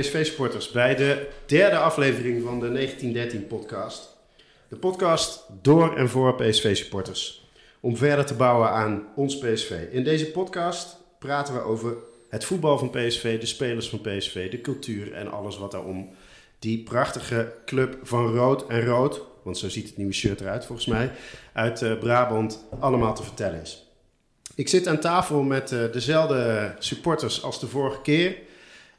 PSV-supporters, bij de derde aflevering van de 1913-podcast. De podcast door en voor PSV-supporters. Om verder te bouwen aan ons PSV. In deze podcast praten we over het voetbal van PSV, de spelers van PSV, de cultuur en alles wat daarom die prachtige club van rood en rood, want zo ziet het nieuwe shirt eruit volgens mij, uit uh, Brabant allemaal te vertellen is. Ik zit aan tafel met uh, dezelfde supporters als de vorige keer.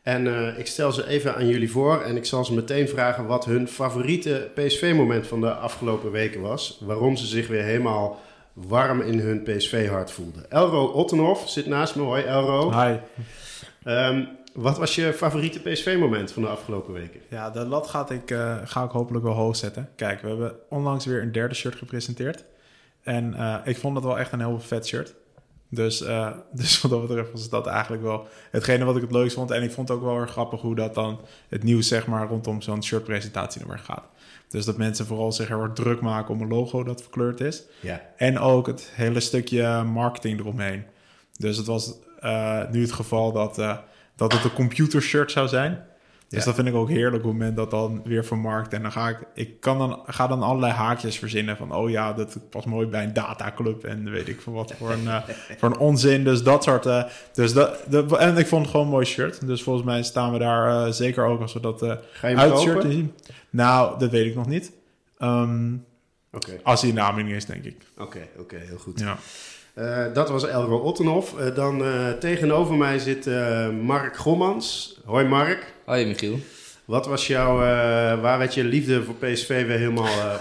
En uh, ik stel ze even aan jullie voor en ik zal ze meteen vragen wat hun favoriete PSV-moment van de afgelopen weken was. Waarom ze zich weer helemaal warm in hun PSV-hart voelden. Elro Ottenhoff zit naast me. Hoi Elro. Hi. Um, wat was je favoriete PSV-moment van de afgelopen weken? Ja, de lat gaat ik, uh, ga ik hopelijk wel hoog zetten. Kijk, we hebben onlangs weer een derde shirt gepresenteerd. En uh, ik vond dat wel echt een heel vet shirt. Dus, uh, dus wat dat betreft was dat eigenlijk wel hetgene wat ik het leukst vond. En ik vond het ook wel erg grappig hoe dat dan het nieuws zeg maar rondom zo'n shirtpresentatie weer gaat. Dus dat mensen vooral zich heel erg druk maken om een logo dat verkleurd is. Ja. En ook het hele stukje marketing eromheen. Dus het was uh, nu het geval dat, uh, dat het een computer shirt zou zijn. Dus dat vind ik ook heerlijk hoe men dat dan weer vermarkt. En dan ga ik, ik kan dan, ga dan allerlei haakjes verzinnen van, oh ja, dat past mooi bij een dataclub en weet ik veel wat voor een, uh, voor een onzin. Dus dat soort, uh, dus dat, de, en ik vond het gewoon een mooi shirt. Dus volgens mij staan we daar uh, zeker ook als we dat uh, uit shirt zien. Nou, dat weet ik nog niet. Um, okay. Als hij in de aanbieding is, denk ik. Oké, okay, oké, okay, heel goed. Ja. Uh, dat was Elro Ottenhoff. Uh, dan uh, tegenover mij zit Mark Gommans. Hoi Mark. Hoi Michiel. Wat was jouw, waar werd je liefde voor PSV weer helemaal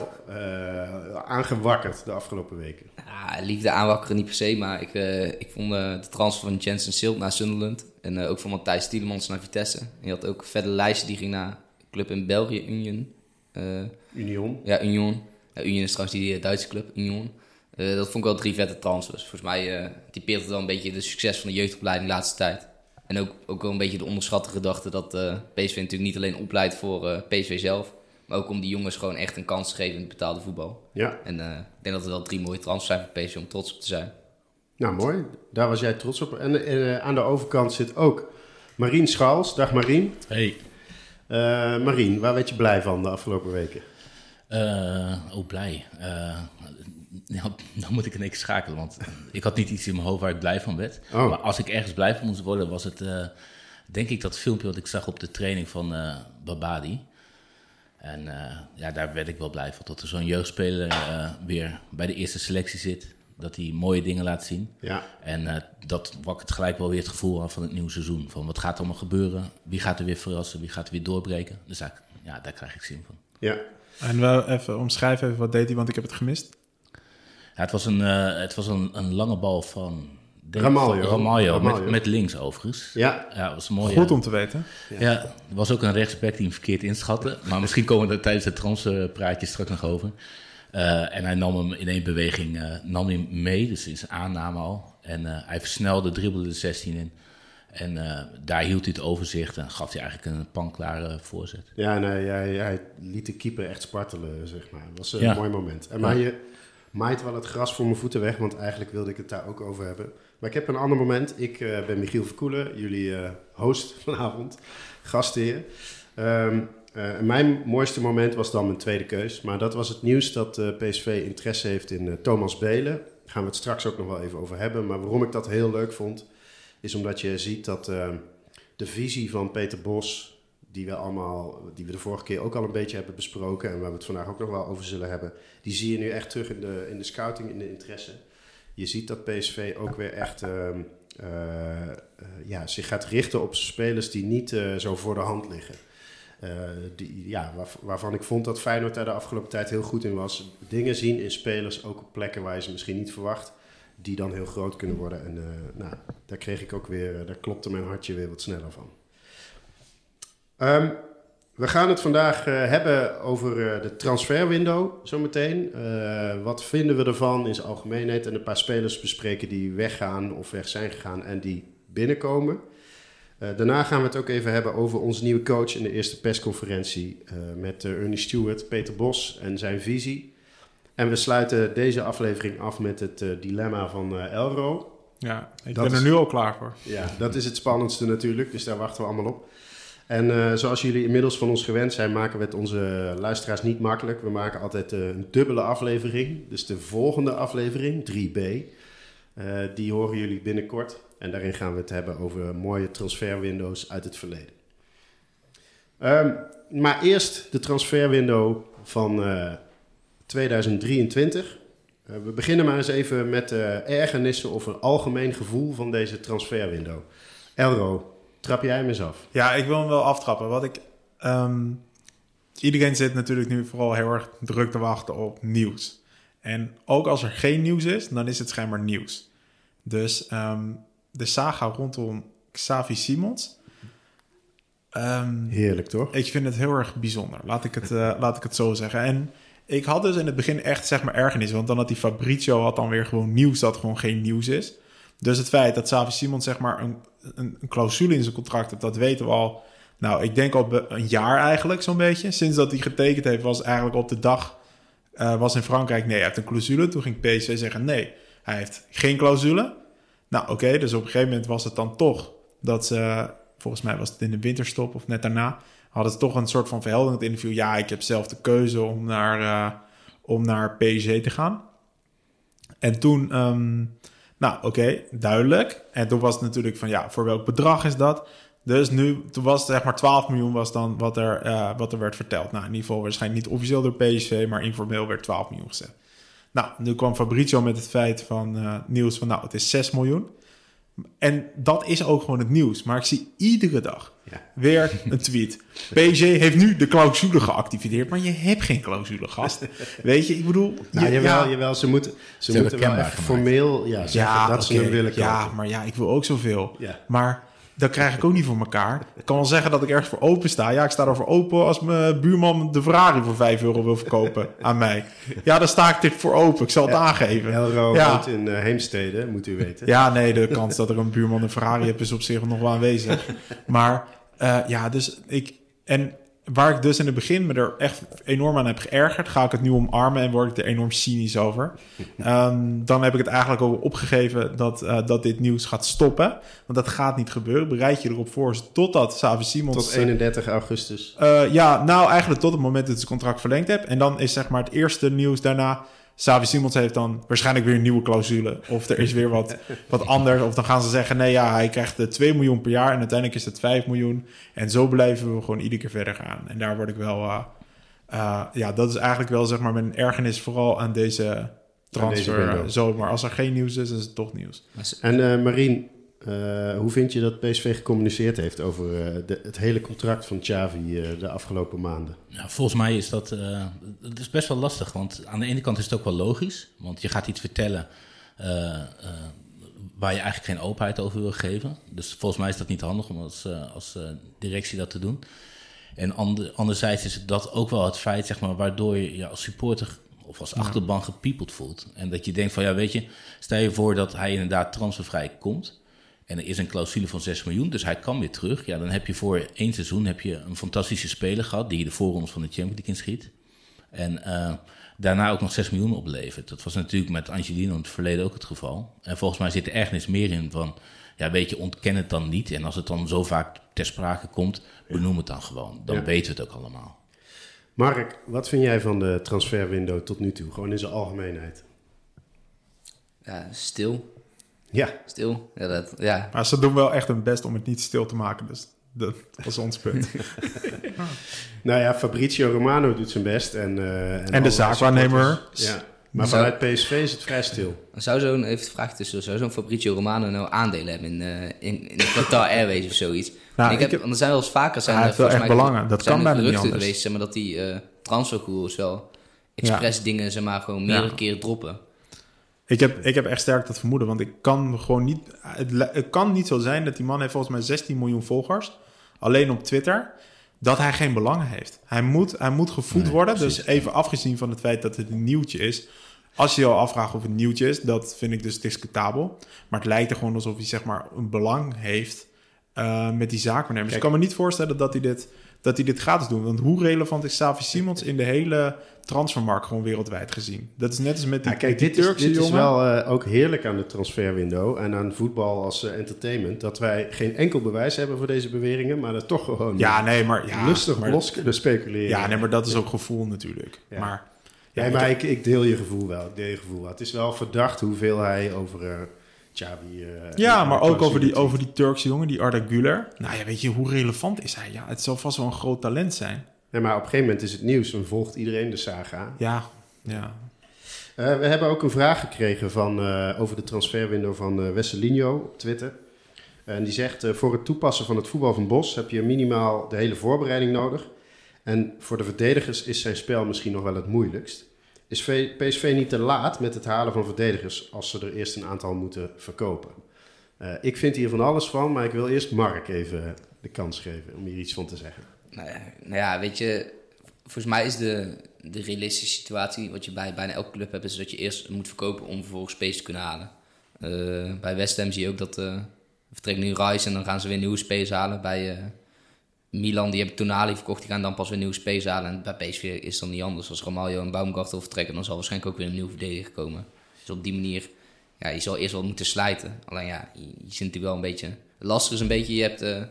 aangewakkerd de afgelopen weken? Ja, liefde aanwakkeren niet per se, maar ik, ik vond de transfer van Jensen Silt naar Sunderland en ook van Matthijs Tielemans naar Vitesse. En je had ook verder lijsten die ging naar een club in België, Union. Union? Ja, Union. Union is trouwens die Duitse club, Union. Uh, dat vond ik wel drie vette transfers. Volgens mij uh, typeert het wel een beetje de succes van de jeugdopleiding de laatste tijd. En ook, ook wel een beetje de onderschatte gedachte dat uh, PSV natuurlijk niet alleen opleidt voor PSV zelf. Maar ook om die jongens gewoon echt een kans te geven in het betaalde voetbal. Ja. En ik denk dat het wel drie mooie transfers zijn voor PSV om trots op te zijn. Nou, mooi. Daar was jij trots op. En, en aan de overkant zit ook Marien Schaals. Dag Marien. Hey. Marien, waar werd je blij van de afgelopen weken? oh, blij. Nou, dan moet ik in één keer schakelen, want ik had niet iets in mijn hoofd waar ik blij van werd. Oh. Maar als ik ergens blij van moest worden, was het uh, denk ik dat filmpje wat ik zag op de training van uh, Babadi. En uh, ja, daar werd ik wel blij van. Dat er zo'n jeugdspeler weer bij de eerste selectie zit. Dat hij mooie dingen laat zien. Ja. En dat wakkert gelijk wel weer het gevoel af van het nieuwe seizoen. Van wat gaat er allemaal gebeuren? Wie gaat er weer verrassen? Wie gaat er weer doorbreken? Dus daar, ja, daar krijg ik zin van. Ja. En wel even omschrijven even wat deed hij, want ik heb het gemist. Ja, het was een, uh, het was een, een lange bal van... Ramaljo. Ramaljo. Met, met, links overigens. Ja. ja dat was mooi. Goed om te weten. Ja. ja, er was ook een rechtsback die hem verkeerd inschatte. Maar misschien komen we er tijdens het transpraatje straks nog over. Uh, en hij nam hem in één beweging uh, nam hij mee, dus in zijn aanname al. En hij versnelde, dribbelde de 16 in. En daar hield hij het overzicht en gaf hij eigenlijk een panklare voorzet. Ja, nee, hij, hij liet de keeper echt spartelen, zeg maar. Dat was een mooi moment. En maar je maait wel het gras voor mijn voeten weg, want eigenlijk wilde ik het daar ook over hebben. Maar ik heb een ander moment. Ik uh, ben Michiel Verkoelen, jullie uh, host vanavond, gastheer. Um, uh, mijn mooiste moment was dan mijn tweede keus. Maar dat was het nieuws dat PSV interesse heeft in Thomas Belen. Daar gaan we het straks ook nog wel even over hebben. Maar waarom ik dat heel leuk vond, is omdat je ziet dat de visie van Peter Bos die we allemaal, die we de vorige keer ook al een beetje hebben besproken en waar we het vandaag ook nog wel over zullen hebben, die zie je nu echt terug in de, in de scouting, in de interesse. Je ziet dat PSV ook weer echt uh, uh, uh, ja, zich gaat richten op spelers die niet eh, zo voor de hand liggen. Die, ja, waar, waarvan ik vond dat Feyenoord daar de afgelopen tijd heel goed in was. Dingen zien in spelers, ook op plekken waar je ze misschien niet verwacht, die dan heel groot kunnen worden. En nou, daar kreeg ik ook weer, daar klopte mijn hartje weer wat sneller van. Um, we gaan het vandaag uh, hebben over uh, de transferwindow zometeen. Uh, wat vinden we ervan in zijn algemeenheid en een paar spelers bespreken die weggaan of weg zijn gegaan en die binnenkomen. daarna gaan we het ook even hebben over onze nieuwe coach in de eerste persconferentie met Ernie Stewart, Peter Bos en zijn visie. En we sluiten deze aflevering af met het dilemma van Elro. Ja, ik dat ben er is, nu al klaar voor. Ja, dat is het spannendste natuurlijk, dus daar wachten we allemaal op. En uh, zoals jullie inmiddels van ons gewend zijn, maken we het onze luisteraars niet makkelijk. We maken altijd uh, een dubbele aflevering. Dus de volgende aflevering, 3b, uh, die horen jullie binnenkort. En daarin gaan we het hebben over mooie transferwindows uit het verleden. Um, maar eerst de transferwindow van 2023. we beginnen maar eens even met de ergernissen of een algemeen gevoel van deze transferwindow. Elro, Trap jij hem eens af? Ja, ik wil hem wel aftrappen. Wat ik. Um, iedereen zit natuurlijk nu vooral heel erg druk te wachten op nieuws. En ook als er geen nieuws is, dan is het schijnbaar nieuws. Dus um, de saga rondom Xavi Simons. Um, Heerlijk toch? Ik vind het heel erg bijzonder. Laat ik het, uh, laat ik het zo zeggen. En ik had dus in het begin echt zeg maar ergernis. Want dan had die Fabrizio had dan weer gewoon nieuws dat gewoon geen nieuws is. Dus het feit dat Xavi Simons zeg maar een een, clausule in zijn contract hebt, dat weten we al. Nou, ik denk al een jaar eigenlijk zo'n beetje. Sinds dat hij getekend heeft, was eigenlijk op de dag. Uh, was in Frankrijk, nee, hij heeft een clausule. Toen ging PSV zeggen, nee, hij heeft geen clausule. Nou, oké, dus op een gegeven moment was het dan toch dat ze, volgens mij was het in de winterstop of net daarna, hadden ze toch een soort van verhelderend interview. Ja, ik heb zelf de keuze om naar, uh, om naar te gaan. En toen um, nou, oké, duidelijk. En toen was het natuurlijk van, ja, voor welk bedrag is dat? Dus nu, toen was het zeg maar 12 miljoen was dan wat er, uh, wat er werd verteld. Nou, in ieder geval waarschijnlijk niet officieel door PSV, maar informeel werd 12 miljoen gezet. Nou, nu kwam Fabrizio met het feit van uh, nieuws van, nou, het is 6 miljoen. En dat is ook gewoon het nieuws. Maar ik zie iedere dag ja. weer een tweet. PSG heeft nu de clausule geactiveerd, maar je hebt geen clausule, gast. Weet je, ik bedoel... Nou, je, jawel, ja, jawel, ze moeten, ze, ze moeten wel formeel ja, zeggen ja, dat okay, ze hem willen kopen. Ja, maar ja, ik wil ook zoveel. Maar dat krijg ik ook niet voor elkaar. Ik kan wel zeggen dat ik ergens voor open sta. Ja, ik sta er voor open als mijn buurman de Ferrari voor 5 euro wil verkopen aan mij. Ja, dan sta ik dit voor open. Ik zal het aangeven. Elro ja. in uh, Heemstede, moet u weten. Ja, nee, de kans dat er een buurman een Ferrari heeft is op zich nog wel aanwezig. Maar uh, ja, dus ik... En waar ik dus in het begin me er echt enorm aan heb geërgerd, ga ik het nu omarmen en word ik er enorm cynisch over. Um, dan heb ik het eigenlijk ook opgegeven dat, uh, dat dit nieuws gaat stoppen. Want dat gaat niet gebeuren. Bereid je erop voor totdat Savi Simons... Tot 31 augustus. Uh, ja, nou eigenlijk tot het moment dat het contract verlengd heb. En dan is zeg maar het eerste nieuws daarna Savi Simons heeft dan waarschijnlijk weer een nieuwe clausule. Of er is weer wat, wat anders. Of dan gaan ze zeggen: nee, ja, hij krijgt 2 miljoen per jaar. En uiteindelijk is het 5 miljoen. En zo blijven we gewoon iedere keer verder gaan. En daar word ik wel. Uh, uh, ja, dat is eigenlijk wel zeg maar mijn ergernis vooral aan deze transfer. Deze zo, maar als er geen nieuws is, is het toch nieuws. En uh, Marien, uh, hoe vind je dat PSV gecommuniceerd heeft over uh, de, het hele contract van Xavi uh, de afgelopen maanden? Ja, volgens mij is dat, dat is best wel lastig. Want aan de ene kant is het ook wel logisch. Want je gaat iets vertellen waar je eigenlijk geen openheid over wil geven. Dus volgens mij is dat niet handig om als, als directie dat te doen. En ander, anderzijds is dat ook wel het feit zeg maar, waardoor je ja, als supporter of als achterban gepiepeld voelt. En dat je denkt van ja, weet je, stel je voor dat hij inderdaad transfervrij komt en er is een clausule van 6 miljoen, dus hij kan weer terug. Ja, dan heb je voor één seizoen heb je een fantastische speler gehad... die de voorrondes van de Champions League inschiet. En uh, daarna ook nog 6 miljoen oplevert. Dat was natuurlijk met Angelino in het verleden ook het geval. En volgens mij zit er ergens meer in van... ja, weet je, ontken het dan niet. En als het dan zo vaak ter sprake komt, benoem het dan gewoon. Dan ja. weten we het ook allemaal. Mark, wat vind jij van de transferwindow tot nu toe? Gewoon in zijn algemeenheid. Ja, stil. Ja. Stil. Ja, dat, ja. Maar ze doen wel echt hun best om het niet stil te maken. Dus dat was ons punt. nou ja, Fabrizio Romano doet zijn best. En, uh, en, en de zaakwaarnemer. Ja. Maar zou, vanuit PSV is het vrij stil. Zou zo'n, even de vraag tussen, zou zo'n Fabrizio Romano nou aandelen hebben in, uh, in, in de Qatar Airways of zoiets? Nou, ik heb, want er zijn wel eens vaker zijn hij heeft wel echt belangen. Dat kan bijna niet anders. geweest, zeg maar, dat die uh, transferkoers wel expres ja. dingen, zeg maar, gewoon meerdere ja. keren droppen. Ik heb, ik heb echt sterk dat vermoeden, want ik kan gewoon niet... Het, het, kan niet zo zijn dat die man heeft volgens mij 16 miljoen volgers, alleen op Twitter, dat hij geen belangen heeft. Hij moet, hij moet gevoed nee, worden, precies. dus even afgezien van het feit dat het een nieuwtje is... Als je je al afvraagt of het nieuwtje is, dat vind ik dus discutabel. Maar het lijkt er gewoon alsof hij zeg maar een belang heeft uh, met die zaak. Dus ik kan me niet voorstellen dat hij dit dat hij dit gratis doet. Want hoe relevant is Savi Simons in de hele transfermarkt gewoon wereldwijd gezien? Dat is net als met die, Ja, kijk, die dit, is, Turkse dit is jongen. wel eh, ook heerlijk aan de transferwindow en aan voetbal als eh, entertainment. Dat wij geen enkel bewijs hebben voor deze beweringen, maar er toch gewoon Ja, nee, maar... Ja, lustig maar, los kunnen speculeren. Ja, nee, maar dat is ook gevoel natuurlijk. Ja. Maar... Ja, ik- maar ik, ik deel je gevoel wel. Ik deel je gevoel wel. Het is wel verdacht hoeveel hij over eh, Ja, maar ook over die, over die Turkse jongen, die Arda Güler. Nou ja, weet je, hoe relevant is hij? Ja, het zal vast wel een groot talent zijn. Nee, maar op een gegeven moment is het nieuws en volgt iedereen de saga. Ja, ja. Eh, we hebben ook een vraag gekregen van, eh, over de transferwindow van eh Wesselinho op Twitter. En die zegt, voor het toepassen van het voetbal van Bos heb je minimaal de hele voorbereiding nodig. En voor de verdedigers is zijn spel misschien nog wel het moeilijkst. Is PSV niet te laat met het halen van verdedigers als ze er eerst een aantal moeten verkopen? Ik vind hier van alles van, maar ik wil eerst Mark even de kans geven om hier iets van te zeggen. Nou ja, nou ja, weet je, volgens mij is de, de realistische situatie wat je bij bijna elke club hebt, is dat je eerst moet verkopen om vervolgens space te kunnen halen. Eh, bij West Ham zie je ook dat eh vertrekt nu Rice en dan gaan ze weer nieuwe space halen. Bij eh, Milan, die hebben Tonali verkocht, die gaan dan pas weer nieuwe space halen. En bij PSV is dat niet anders. Als Ramaljo en Baumgartel vertrekken, dan zal waarschijnlijk ook weer een nieuwe verdediger komen. Dus op die manier, ja, je zal eerst wel moeten slijten. Alleen ja, je, je zit natuurlijk wel een beetje... Het lastige is een beetje, je hebt...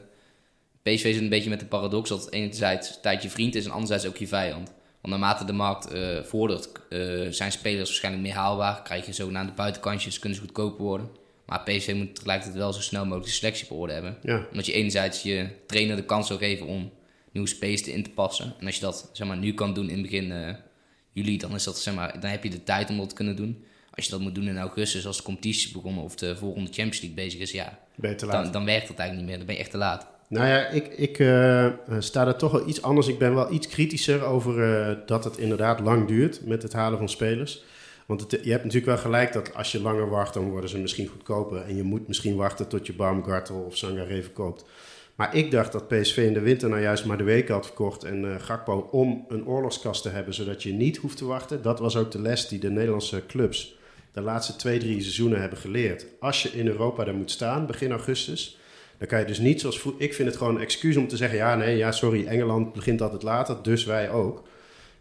PSV zit een beetje met de paradox dat enerzijds tijd je vriend is en anderzijds ook je vijand. Want naarmate de markt eh, vordert, eh, zijn spelers waarschijnlijk meer haalbaar. Krijg je zogenaamde buitenkantjes, kunnen ze goedkoper worden. Maar PSV moet tegelijkertijd wel zo snel mogelijk de selectie op orde hebben. Ja, Omdat je enerzijds je trainer de kans wil geven om nieuwe space te in te passen. En als je dat zeg maar, nu kan doen in begin eh, juli, dan, is dat, zeg maar, dan heb je de tijd om dat te kunnen doen. Als je dat moet doen in augustus, als de competitie begonnen of de volgende Champions League bezig is, ja, dan, dan werkt dat eigenlijk niet meer. Dan ben je echt te laat. Nou ja, ik, ik eh, sta er toch wel iets anders. Ik ben wel iets kritischer over eh, dat het inderdaad lang duurt met het halen van spelers. Want het, je hebt natuurlijk wel gelijk dat als je langer wacht, dan worden ze misschien goedkoper. En je moet misschien wachten tot je Baumgartel of Sangaré verkoopt. Maar ik dacht dat PSV in de winter nou juist maar de weken had verkocht en eh Gakpo om een oorlogskast te hebben, zodat je niet hoeft te wachten. Dat was ook de les die de Nederlandse clubs de laatste twee, drie seizoenen hebben geleerd. Als je in Europa daar moet staan, begin augustus, dan kan je dus niet zoals Ik vind het gewoon een excuus om te zeggen: ja, nee, ja, sorry, Engeland begint altijd later, dus wij ook.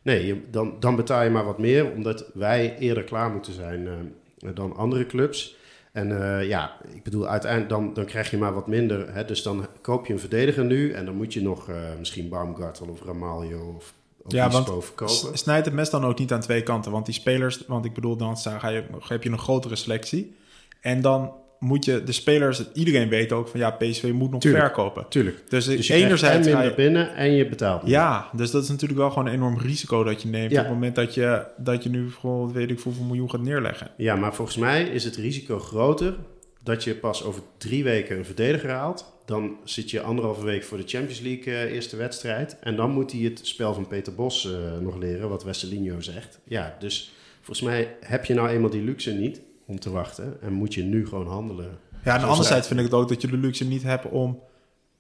Nee, dan, dan betaal je maar wat meer, omdat wij eerder klaar moeten zijn eh, dan andere clubs. En eh, ja, ik bedoel, uiteindelijk dan, dan krijg je maar wat minder. Hè? Dus dan koop je een verdediger nu en dan moet je nog eh, misschien Baumgartel of Ramaljo of Ja, want verkopen. s- snijd het mes dan ook niet aan twee kanten. Want die spelers, want ik bedoel, dan ga je, heb je een grotere selectie. En dan moet je de spelers, iedereen weet ook van ja, PSV moet nog Tuurlijk. verkopen. Tuurlijk. Dus, Dus je en enerzijds ga minder je, binnen en je betaalt meer. Ja, dus dat is natuurlijk wel gewoon een enorm risico dat je neemt Ja. op het moment dat je, dat je nu gewoon weet ik hoeveel miljoen gaat neerleggen. Ja, maar volgens mij is het risico groter dat je pas over drie weken een verdediger haalt. Dan zit je anderhalve week voor de Champions League eh, eerste wedstrijd. En dan moet hij het spel van Peter Bos eh, nog leren, wat Wesselinho zegt. Ja, dus volgens mij heb je nou eenmaal die luxe niet om te wachten. En moet je nu gewoon handelen. Ja, en anderzijds vind ik het ook dat je de luxe niet hebt om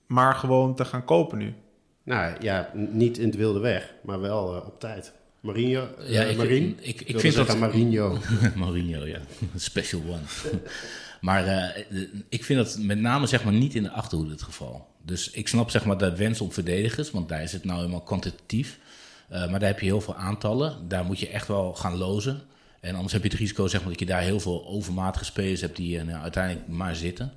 maar gewoon te gaan kopen nu. Nou ja, niet in het wilde weg, maar wel eh, op tijd. Marinho, eh, Ja, ik, Marien? ik, vind dat... Marinho. Mourinho, ja. Special one. maar eh, ik vind dat met name zeg maar, niet in de Achterhoede het geval. Dus ik snap zeg maar, de wens op verdedigers, want daar is het nou helemaal kwantitatief. Eh, maar daar heb je heel veel aantallen. Daar moet je echt wel gaan lozen. En anders heb je het risico zeg maar, dat je daar heel veel overmatige spelers hebt die eh, nou, uiteindelijk maar zitten.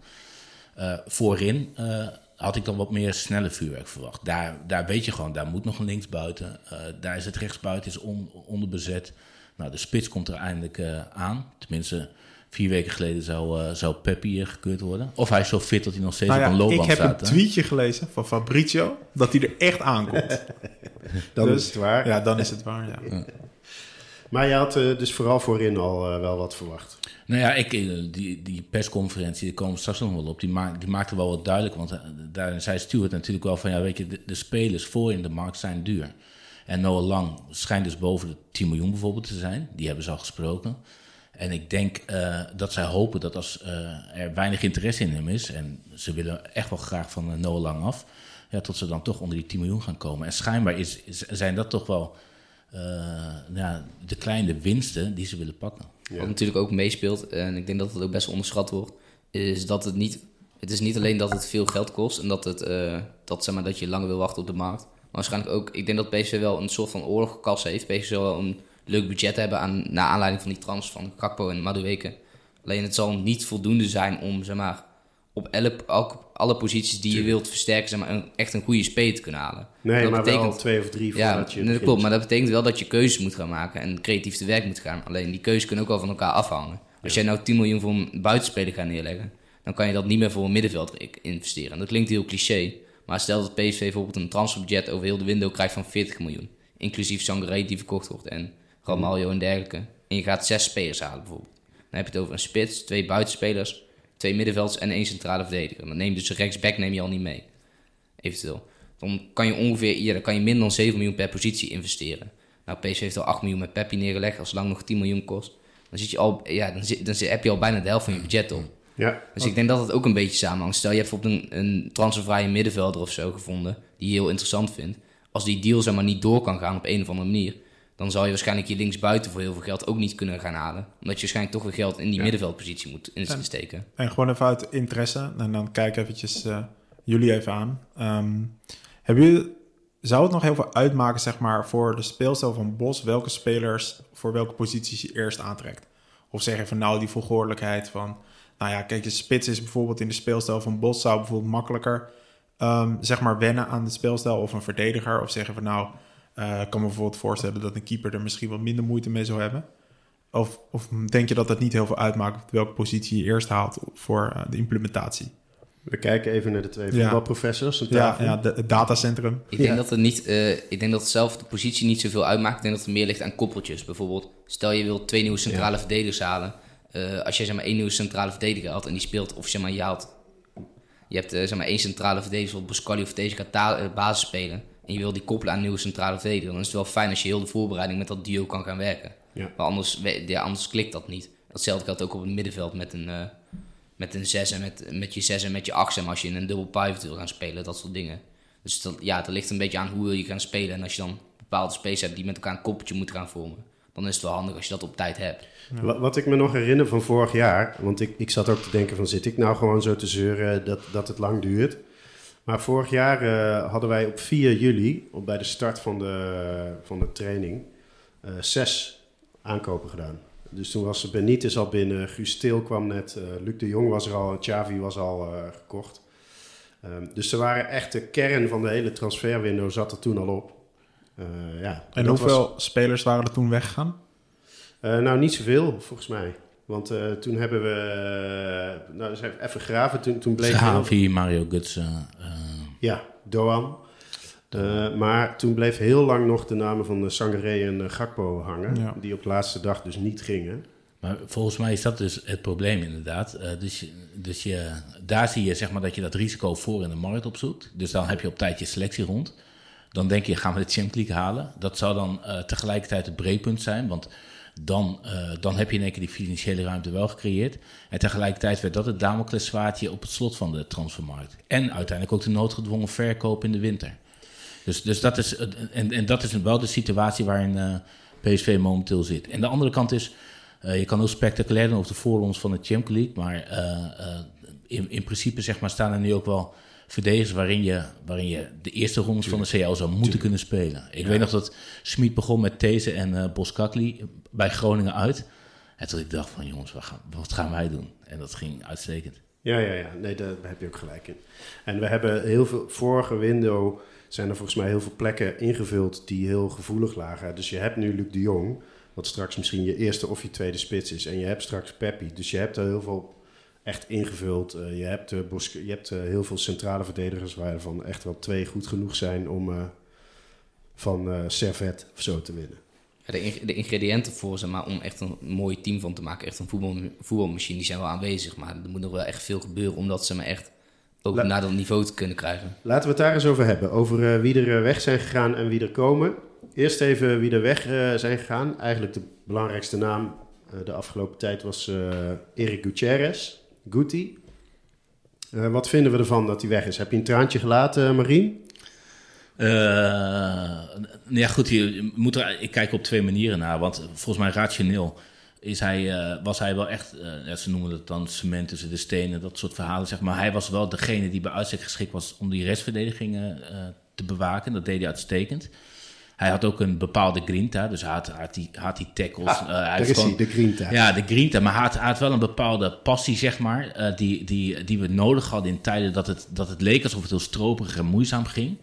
Eh, voorin eh, had ik dan wat meer snelle vuurwerk verwacht. Daar, daar weet je gewoon, daar moet nog een linksbuiten. Eh daar is het rechtsbuiten is on, onderbezet. Nou, de spits komt er eindelijk eh, aan. Tenminste, vier weken geleden zou, zou Peppi hier gekeurd worden. Of hij is zo fit dat hij nog steeds Nou op een ja, loopband ik heb staat. een hè? tweetje gelezen van Fabrizio dat hij er echt aankomt. Dan Dus- is het waar. ja, dan is het waar. Ja. Maar je had eh, dus vooral voorin al eh, wel wat verwacht. Nou ja, ik, eh, die, die persconferentie, daar komen straks nog wel op, die, maak, die maakte wel wat duidelijk. Want eh, daar zei Stuart natuurlijk wel van, ja weet je, de, spelers voor in de markt zijn duur. En Noah Lang schijnt dus boven de 10 miljoen bijvoorbeeld te zijn. Die hebben ze al gesproken. En ik denk dat zij hopen dat als er weinig interesse in hem is... en ze willen echt wel graag van eh, Noah Lang af... Ja, tot ze dan toch onder die 10 miljoen gaan komen. En schijnbaar is, zijn dat toch wel ja, de kleine winsten die ze willen pakken. Wat natuurlijk ook meespeelt, en ik denk dat het ook best onderschat wordt, is dat het niet... Het is niet alleen dat het veel geld kost en dat, het, eh, dat, zeg maar, dat je lang wil wachten op de markt. waarschijnlijk ook, ik denk dat PSV wel een soort van oorlogkasse heeft. PSV zal wel een leuk budget hebben aan, naar aanleiding van die trans van Gakpo en Madueke. Alleen het zal niet voldoende zijn om, zeg maar, op alle, alle posities die je wilt versterken, zeg maar, een, echt een goede speler te kunnen halen. Nee, maar betekent, wel twee of drie voordat ja, je dat klopt, maar dat betekent wel dat je keuzes moet gaan maken en creatief te werk moet gaan. Alleen die keuzes kunnen ook wel van elkaar afhangen. Als jij nou 10 miljoen voor een buitenspeler gaat neerleggen, dan kan je dat niet meer voor een middenveld investeren. Dat klinkt heel cliché, maar stel dat PSV bijvoorbeeld een transferbudget over heel de window krijgt van 40 miljoen, inclusief Sangaré die verkocht wordt en Ramaljo en dergelijke, en je gaat zes spelers halen bijvoorbeeld. Dan heb je het over een spits, twee buitenspelers, twee middenvelds en één centrale verdediger. Dan neem je dus rechtsback neem je al niet mee. Eventueel. Dan kan je ongeveer, ja, dan kan je minder dan 7 miljoen per positie investeren. Nou, PSV heeft al 8 miljoen met Peppi neergelegd. Als het lang nog 10 miljoen kost, dan, zit je al, ja, dan, zit, dan heb je al bijna de helft van je budget op. Ja. Dus ik denk dat het ook een beetje samenhangt. Stel, je hebt bijvoorbeeld een, een transfervrije middenvelder of zo gevonden, die je heel interessant vindt. Als die deal zeg maar niet door kan gaan op een of andere manier, dan zal je waarschijnlijk je linksbuiten voor heel veel geld ook niet kunnen gaan halen. Omdat je waarschijnlijk toch weer geld in die middenveldpositie moet insteken. En, gewoon even uit interesse, en dan kijk eventjes uh, jullie even aan. Um, hebben jullie, zou het nog heel veel uitmaken, zeg maar, voor de speelstijl van Bos, welke spelers voor welke posities je eerst aantrekt? Of zeg je van nou, die volgordelijkheid van, nou ja, kijk, je spits is bijvoorbeeld in de speelstijl van Bos, zou bijvoorbeeld makkelijker, um, zeg maar, wennen aan de speelstijl of een verdediger. Of zeggen van nou, uh, ik kan me bijvoorbeeld voorstellen dat een keeper er misschien wat minder moeite mee zou hebben. Of, of denk je dat het niet heel veel uitmaakt welke positie je eerst haalt voor uh, de implementatie? We kijken even naar de twee voetbalprofessors. Ja, ja, ja het datacentrum. Ik denk, dat het niet, uh, ik denk dat zelf de positie niet zoveel uitmaakt. Ik denk dat het meer ligt aan koppeltjes. Bijvoorbeeld, stel je wilt twee nieuwe centrale verdedigers halen. als je zeg maar één nieuwe centrale verdediger had en die speelt, of zeg maar je haalt... Je hebt zeg maar één centrale verdediger, zoals Boscali of deze gaat basis spelen en je wil die koppelen aan nieuwe centrale verdediger, dan is het wel fijn als je heel de voorbereiding met dat duo kan gaan werken. Ja. Maar anders, ja, anders klikt dat niet. Datzelfde geldt ook op het middenveld met een, uh, met een 6 en met, met je 6 en met je 8 en als je in een dubbel pivot wil gaan spelen, dat soort dingen. Dus dat, ja, dat ligt een beetje aan hoe wil je gaan spelen. En als je dan bepaalde space hebt die met elkaar een koppeltje moeten gaan vormen, dan is het wel handig als je dat op tijd hebt. Wat, wat, ik me nog herinner van vorig jaar, want ik, ik zat ook te denken van zit ik nou gewoon zo te zeuren dat, dat het lang duurt. Maar vorig jaar uh, hadden wij op 4 juli, op bij de start van de, van de training, uh, zes aankopen gedaan. Dus toen was Benitez al binnen, Guus kwam net, uh, Luc de Jong was er al, Xavi was al gekocht. Um, dus er waren echt de kern van de hele transferwindow zat er toen al op. ja, en hoeveel spelers waren er toen weggegaan? nou, niet zoveel volgens mij. Want uh, toen hebben we, uh, nou, dus even graven. Toen, toen bleef Xavi, heel... Mario Gutsen. Uh... Ja, Doan. maar toen bleef heel lang nog de namen van Sangaré en Gakpo hangen. Ja. Die op de laatste dag dus niet gingen. Maar volgens mij is dat dus het probleem inderdaad. dus dus je, daar zie je zeg maar dat je dat risico voor in de markt opzoekt. Dus dan heb je op tijd je selectie rond. Dan denk je, gaan we de Champions League halen? Dat zou dan tegelijkertijd het breekpunt zijn. Want dan, uh, dan heb je in één keer die financiële ruimte wel gecreëerd. En tegelijkertijd werd dat het Damocleswaardje op het slot van de transfermarkt. En uiteindelijk ook de noodgedwongen verkoop in de winter. Dus, dus dat, is, en, en dat is wel de situatie waarin uh, PSV momenteel zit. En de andere kant is, uh, je kan heel spectaculair doen over de voorrondes van de Champions League. Maar in, in principe zeg maar, staan er nu ook wel verdedigers waarin je, waarin je de eerste rondes van de CL zou moeten kunnen spelen. Ik weet nog dat Smit begon met These en uh, Boskakli bij Groningen uit. En toen ik dacht van jongens, wat gaan, wat gaan wij doen? En dat ging uitstekend. Ja, ja, ja. Nee, daar heb je ook gelijk in. En we hebben heel veel, vorige window zijn er volgens mij heel veel plekken ingevuld die heel gevoelig lagen. Dus je hebt nu Luc de Jong, wat straks misschien je eerste of je tweede spits is. En je hebt straks Peppi. Dus je hebt er heel veel echt ingevuld. Uh, je hebt, uh, je hebt uh, heel veel centrale verdedigers waarvan echt wel twee goed genoeg zijn om van Servet of zo te winnen. Ja, de, de, ingrediënten voor ze, maar om echt een mooi team van te maken, echt een voetbal, voetbalmachine, die zijn wel aanwezig. Maar er moet nog wel echt veel gebeuren om dat ze maar echt ook La naar dat niveau te kunnen krijgen. Laten we het daar eens over hebben. Over wie er weg zijn gegaan en wie er komen. Eerst even wie er weg zijn gegaan. Eigenlijk de belangrijkste naam de afgelopen tijd was Eric Gutierrez. Guti. Uh, wat vinden we ervan dat hij weg is? Heb je een traantje gelaten, Marien? Uh, ja, goed, je moet er, ik kijk op twee manieren naar. Want volgens mij rationeel is hij, was hij wel echt, ze noemen het dan cement tussen de stenen, dat soort verhalen zeg maar. Hij was wel degene die bij uitstek geschikt was om die restverdediging te te bewaken. Dat deed hij uitstekend. Hij had ook een bepaalde grinta, dus hij had, had, die, had die tackles. Ah, uh, hij heeft gewoon- de grinta. Ja, de grinta. Maar hij had, hij had wel een bepaalde passie, zeg maar, eh, die, die, die we nodig hadden in tijden dat het, dat het leek alsof het heel stroperig en moeizaam ging.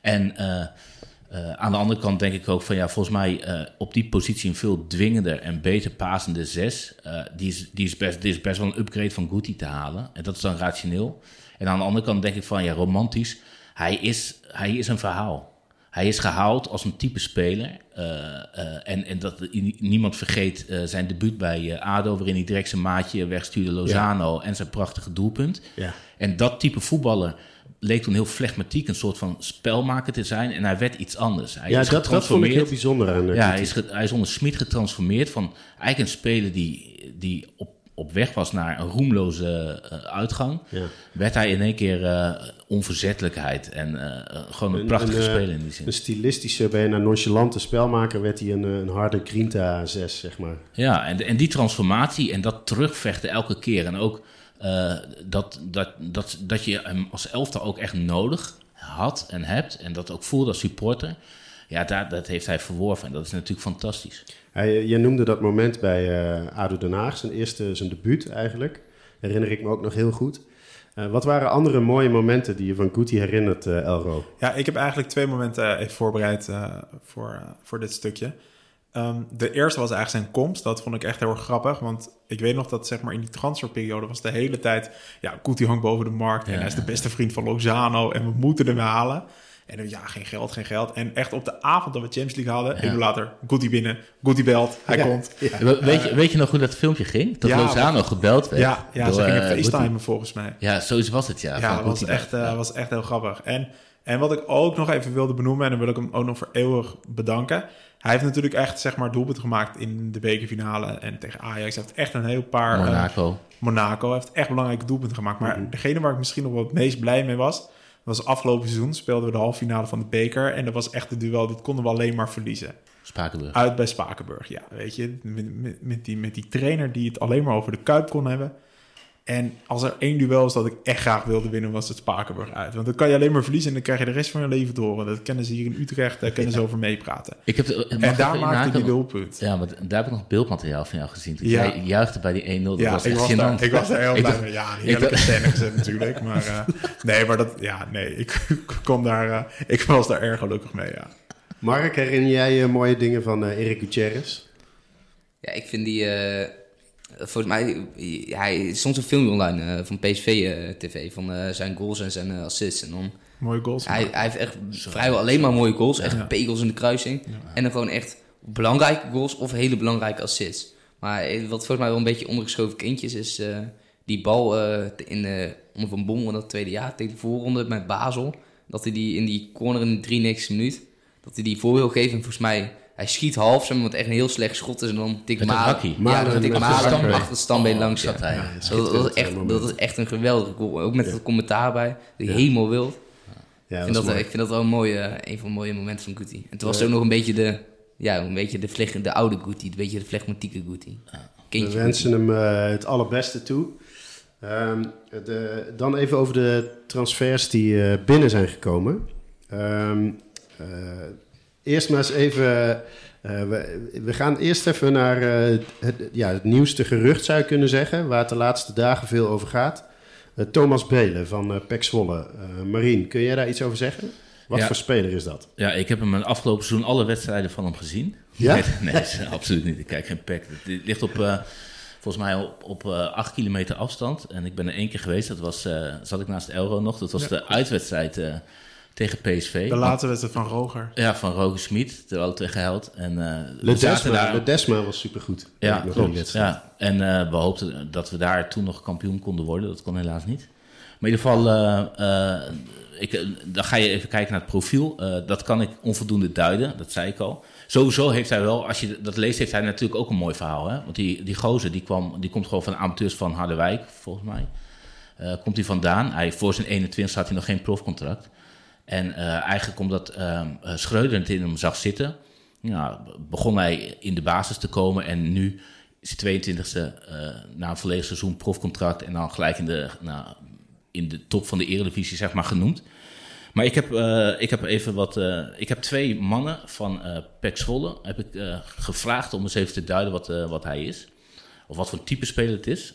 En eh, aan de andere kant denk ik ook van ja, volgens mij op die positie een veel dwingender en beter pasende zes. die, is, die, is best, die is best wel een upgrade van Guti te halen. En dat is dan rationeel. En aan de andere kant denk ik van ja, romantisch. Hij is, hij is een verhaal. Hij is gehaald als een type speler. eh, eh, en, en dat niemand vergeet eh, zijn debuut bij ADO... waarin hij direct zijn maatje wegstuurde Lozano... en zijn prachtige doelpunt. Ja. En dat type voetballer leek toen heel flegmatiek... een soort van spelmaker te zijn. En hij werd iets anders. Hij Ja, is dat, dat vond ik heel bijzonder aan Ja, hij is, hij is onder Smit getransformeerd van eigenlijk een speler die, die op, op weg was naar een roemloze eh, uitgang. Ja. Werd hij in één keer eh, onverzettelijkheid en eh, gewoon een, Een- prachtige speler in die zin. Een stilistische, bijna nonchalante spelmaker werd hij een, een harde grinta 6, zeg maar. Ja, en, en die transformatie en dat terugvechten elke keer. En ook dat, dat, dat, dat je hem als elftal ook echt nodig had en hebt. En dat ook voelde als supporter. Ja, daar, dat heeft hij verworven. En dat is natuurlijk fantastisch. Hij, je noemde dat moment bij eh ADO Den Haag, zijn eerste, zijn debuut eigenlijk. Herinner ik me ook nog heel goed. Eh, wat waren andere mooie momenten die je van Guti herinnert, eh, Elro? Ja, ik heb eigenlijk twee momenten even voorbereid eh, voor, voor dit stukje. Ehm, de eerste was eigenlijk zijn komst. Dat vond ik echt heel erg grappig. Want ik weet nog dat zeg maar, in die transferperiode was de hele tijd... Ja, Kuti hangt boven de markt en Ja. hij is de beste vriend van Lozano... en we moeten hem halen. En dan, ja, geen geld, geen geld. En echt op de avond dat we Champions League hadden... Ja. even later, Guti binnen, Guti belt, hij Ja. komt. Ja. We- Weet je, weet je nog hoe dat filmpje ging? Dat Ja, Lozano gebeld werd? Ja, ja door, ze gingen eh, facetimen volgens mij. Ja, zoiets was het, ja. Ja, van dat was echt, eh, Ja. was echt heel grappig. En, en wat ik ook nog even wilde benoemen, en dan wil ik hem ook nog voor eeuwig bedanken. Hij heeft natuurlijk echt zeg maar, doelpunten gemaakt in de bekerfinale en tegen Ajax. Hij heeft echt een heel paar... eh, Monaco. Monaco heeft echt belangrijke doelpunten gemaakt. Maar degene waar ik misschien nog wel het meest blij mee was... was afgelopen seizoen speelden we de halve finale van de beker. En dat was echt een duel, dat konden we alleen maar verliezen. Spakenburg. Uit bij Spakenburg, ja. Weet je, met die, met die trainer die het alleen maar over de Kuip kon hebben. En als er één duel is dat ik echt graag wilde winnen, was het Spakenburg uit. Want dan kan je alleen maar verliezen en dan krijg je de rest van je leven te horen. Dat kennen ze hier in Utrecht, daar kunnen ze over meepraten. Ik heb, En daar maakte inhaken? doelpunt. Ja, maar daar heb ik nog beeldmateriaal van jou gezien. Toen Ja. Jij juichte bij die 1-0. Dat Ja, was ik, echt was daar, ik was daar heel blij mee. Ja, heerlijke scène gezet natuurlijk. Maar eh, nee, maar dat, ja, nee, ik kom daar, eh, ik was daar erg gelukkig mee, ja. Mark, herinner jij je mooie dingen van eh Erik Gutierrez? Ja, ik vind die... volgens mij... Hij stond een filmpje online eh, van PSV eh, TV van eh, zijn goals en zijn assists. En dan, Mooie goals. hij, hij heeft echt vrijwel alleen maar mooie goals. Echt pegels in de kruising. En dan gewoon echt belangrijke goals of hele belangrijke assists. Maar wat volgens mij wel een beetje ondergeschoven kindjes is... die bal eh, in de, onder Van Bommel in dat tweede jaar tegen de voorronde met Basel. Dat hij die in die corner in de 93 minuut... Dat hij die voor wil geven. En volgens mij... Hij schiet half, zeg maar, wat echt een heel slecht schot is. En dan tik Malen. hakkie. Ja, Malen dan tik achter Malen de standbeen. achter het standbeen Oh, langs. zat hij. Ja, Dat, dat, is echt, eh, dat is echt een geweldige goal. Ook met Ja. het commentaar bij. Die Ja. helemaal wild. Ja, ik, vind dat, mooi. ik vind dat wel een, mooie, een van de mooie momenten van Guti. En toen was het ook nog een beetje de, ja, een beetje de, de oude Guti. Een beetje de flegmatieke Guti. We wensen hem eh, het allerbeste toe. Ehm, de, dan even over de transfers die eh, binnen zijn gekomen. Ehm, eh, eerst maar eens even... eh, we, we gaan eerst even naar eh, het, ja, het nieuwste gerucht, zou je kunnen zeggen... waar het de laatste dagen veel over gaat. Eh, Thomas Belen van uh, Pek Zwolle. Eh, Marien, kun jij daar iets over zeggen? Wat Ja. voor speler is dat? Ja, ik heb hem een afgelopen seizoen alle wedstrijden van hem gezien. Ja? Nee, nee, is- absoluut niet. Ik kijk geen pack. Het ligt op, eh, volgens mij op, op eh, acht kilometer afstand. En ik ben er één keer geweest. Dat was, eh, zat ik naast Elro nog. Dat was Ja. de uitwedstrijd eh, tegen PSV. De laatste wedstrijd van Roger. Ja, van Roger Smit, terwijl het weggehaald. En, eh, zaten Ledesma, daar- Ledesma was supergoed. Ja, klopt. wedstrijd. Ja. En eh, we hoopten dat we daar toen nog kampioen konden worden. Dat kon helaas niet. Maar in ieder geval, eh, eh, ik, dan ga je even kijken naar het profiel. Eh, dat kan ik onvoldoende duiden, dat zei ik al. Sowieso heeft hij wel, als je dat leest, heeft hij natuurlijk ook een mooi verhaal. Hè? Want die, die gozer, die, kwam, die komt gewoon van de amateurs van Harderwijk, volgens mij. Eh, komt hij vandaan. Hij, voor zijn 21 had hij nog geen profcontract. En eh, eigenlijk omdat uh, Schreuder het in hem zag zitten, begon hij in de basis te komen. En nu is hij 22e uh, na een volledig seizoen profcontract en dan gelijk in de, nou, in de top van de eredivisie zeg maar genoemd. Maar ik heb, ik heb even wat. ik heb twee mannen van uh, Pek Zwolle heb ik, gevraagd om eens even te duiden wat, wat hij is. Of wat voor type speler het is.